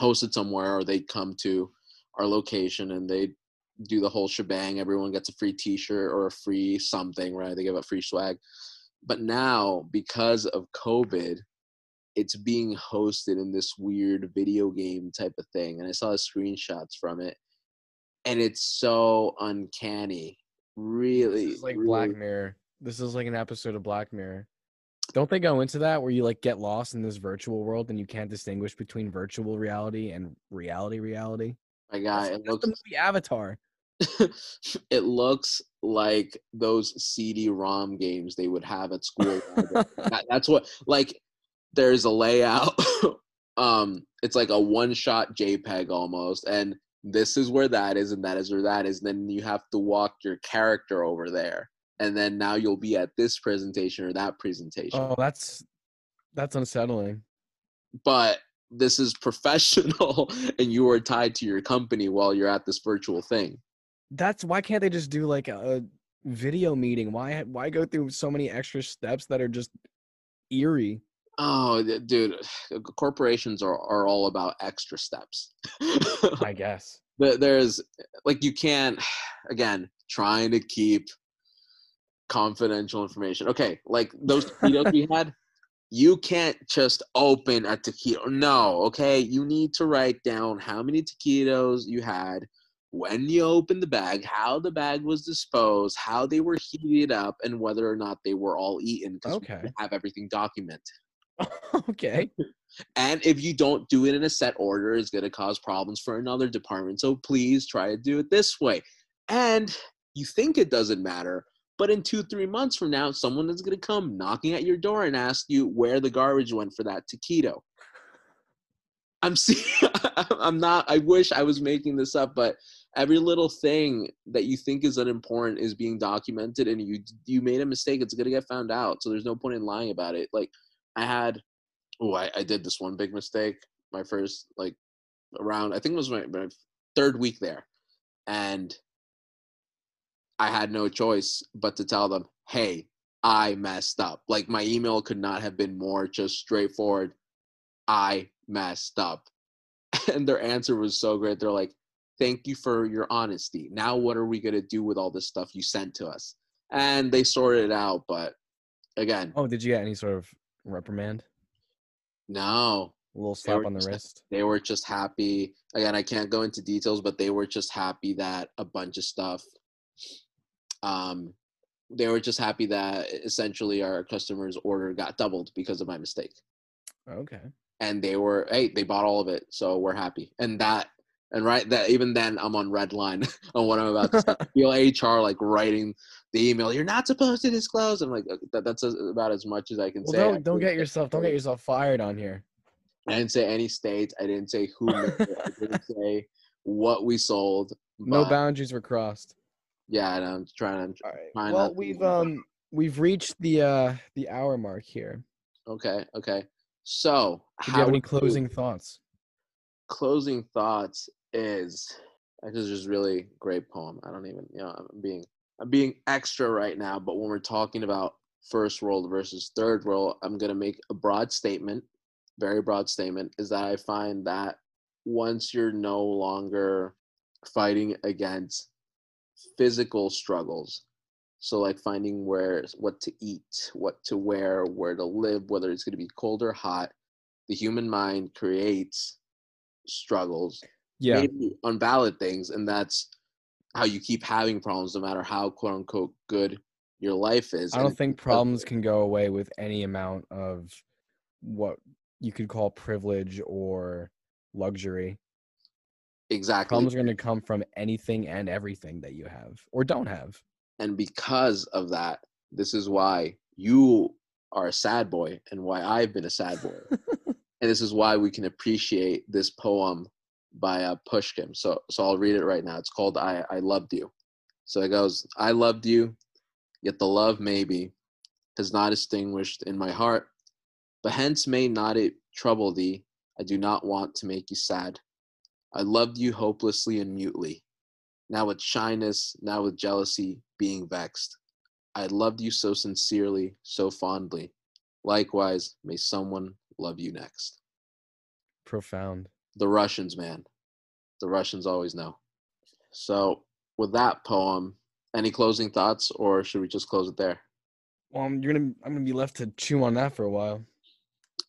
hosted somewhere or they'd come to our location and they'd do the whole shebang. Everyone gets a free t-shirt or a free something right? They give out free swag. But now because of covid it's being hosted in this weird video game type of thing. And i saw the screenshots from it. And it's so uncanny. Really
like
really
Black Mirror. This is like an episode of Black Mirror. Don't they go into that where you like get lost in this virtual world and you can't distinguish between virtual reality and reality reality?
my guy
That's,
it looks
the movie Avatar.
it looks like those CD-ROM games they would have at school. that, that's what like. There's a layout. um, it's like a one-shot JPEG almost, and this is where that is, and that is where that is. And then you have to walk your character over there, and then now you'll be at this presentation or that presentation.
oh, that's that's unsettling.
But this is professional, and you are tied to your company while you're at this virtual thing.
That's why can't they just do like a video meeting? Why why go through so many extra steps that are just eerie?
Oh, dude, corporations are, are all about extra steps.
I guess.
There's like you can't again trying to keep confidential information. Okay, like those taquitos we had, you can't just open a taquito. No, okay, you need to write down how many taquitos you had, when you opened the bag, how the bag was disposed, how they were heated up, and whether or not they were all eaten. Because
Okay.
we have everything documented.
okay.
And if you don't do it in a set order, it's going to cause problems for another department. So please try to do it this way. And you think it doesn't matter, but in two, three months from now, someone is going to come knocking at your door and ask you where the garbage went for that taquito. I'm see, I'm not. I wish I was making this up, but every little thing that you think is unimportant is being documented, and you you made a mistake, it's gonna get found out. So there's no point in lying about it. Like I had oh, I, I did this one big mistake. My first like around, I think it was my, my third week there, and I had no choice but to tell them, "Hey, I messed up. Like my email could not have been more just straightforward. I messed up. And their answer was so great. They're like, thank you for your honesty. Now, what are we going to do with all this stuff you sent to us? And they sorted it out. But again,
Oh, did you get any sort of reprimand?
no,
A little slap on the
just-
wrist?
they were just happy. Again, I can't go into details, but they were just happy that a bunch of stuff. Um, they were just happy that essentially our customers' order got doubled because of my mistake.
Okay.
and they were hey they bought all of it so we're happy and that and right that even then i'm on red line on what i'm about to say feel hr like writing the email you're not supposed to disclose i'm like "Uh, that, that's about as much as i can
Well,
say
don't
I
don't get yourself don't get yourself fired on here.
i didn't say any states i didn't say who i didn't say what we sold
No boundaries were crossed.
Yeah and i'm trying to
All right.
Try
Well, we've um we've reached the uh the hour mark here.
okay okay so
Do you have any
would you-
closing thoughts?
closing thoughts is this is just really great poem. I don't even you know I'm being I'm being extra right now, but when we're talking about first world versus third world, I'm gonna make a broad statement, very broad statement, is that I find that once you're no longer fighting against physical struggles, so like finding where what to eat, what to wear, where to live, whether it's gonna be cold or hot, the human mind creates struggles
Yeah.
maybe on valid things and that's how you keep having problems no matter how quote unquote good your life is
I don't
And
think problems can go away with any amount of what you could call privilege or luxury.
Exactly.
Problems are going to come from anything and everything that you have or don't have.
and because of that this is why you are a sad boy and why i've been a sad boy. And this is why we can appreciate this poem by uh, pushkin. So so i'll read it right now. It's called i i loved you. So it goes i loved you yet the love maybe has not extinguished in my heart. But hence may not it trouble thee. I do not want to make you sad i loved you hopelessly and mutely now with shyness now with jealousy being vexed i loved you so sincerely so fondly likewise may someone love you next
Profound.
the Russians, man. The Russians always know. So, with that poem, any closing thoughts, or should we just close it there?
Well, I'm, you're gonna I'm gonna be left to chew on that for a while.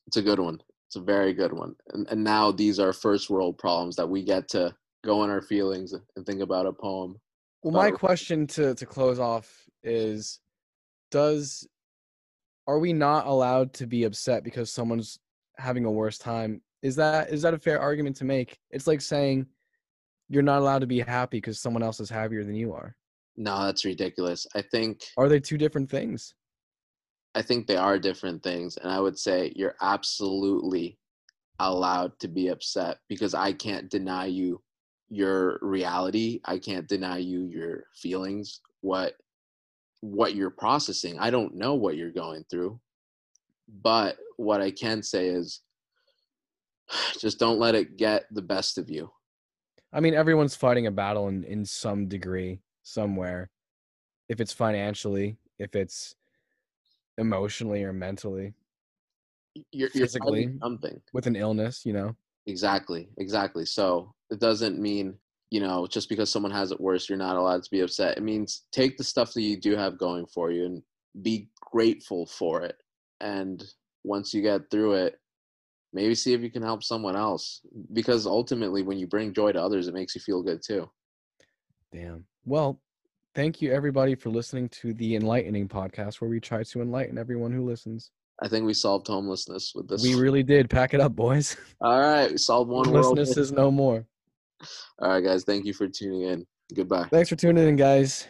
It's a good one. It's a very good one. And, and now these are first world problems that we get to go in our feelings and think about a poem.
Well, my question to to close off is does are we not allowed to be upset because someone's having a worse time? Is that is that a fair argument to make? It's like saying you're not allowed to be happy because someone else is happier than you are.
No, that's ridiculous. I think
Are they two different things?
I think they are different things, and I would say you're absolutely allowed to be upset because I can't deny you your reality. I can't deny you your feelings, what what you're processing. I don't know what you're going through. But what I can say is just don't let it get the best of you.
I mean, everyone's fighting a battle in, in some degree, somewhere. If it's financially, if it's emotionally or mentally,
You're, you're
Physically.
something.
with an illness, you know.
Exactly, exactly. So it doesn't mean, you know, just because someone has it worse, you're not allowed to be upset. It means take the stuff that you do have going for you and be grateful for it. And once you get through it, maybe see if you can help someone else. Because ultimately, when you bring joy to others, it makes you feel good too.
Damn. Well, thank you everybody for listening to the Enlightening podcast where we try to enlighten everyone who listens.
I think we solved homelessness with this.
We really did. Pack it up, boys.
All right, we solved one.
Homelessness is no more.
All right, guys, thank you for tuning in. Goodbye.
Thanks for tuning in, guys.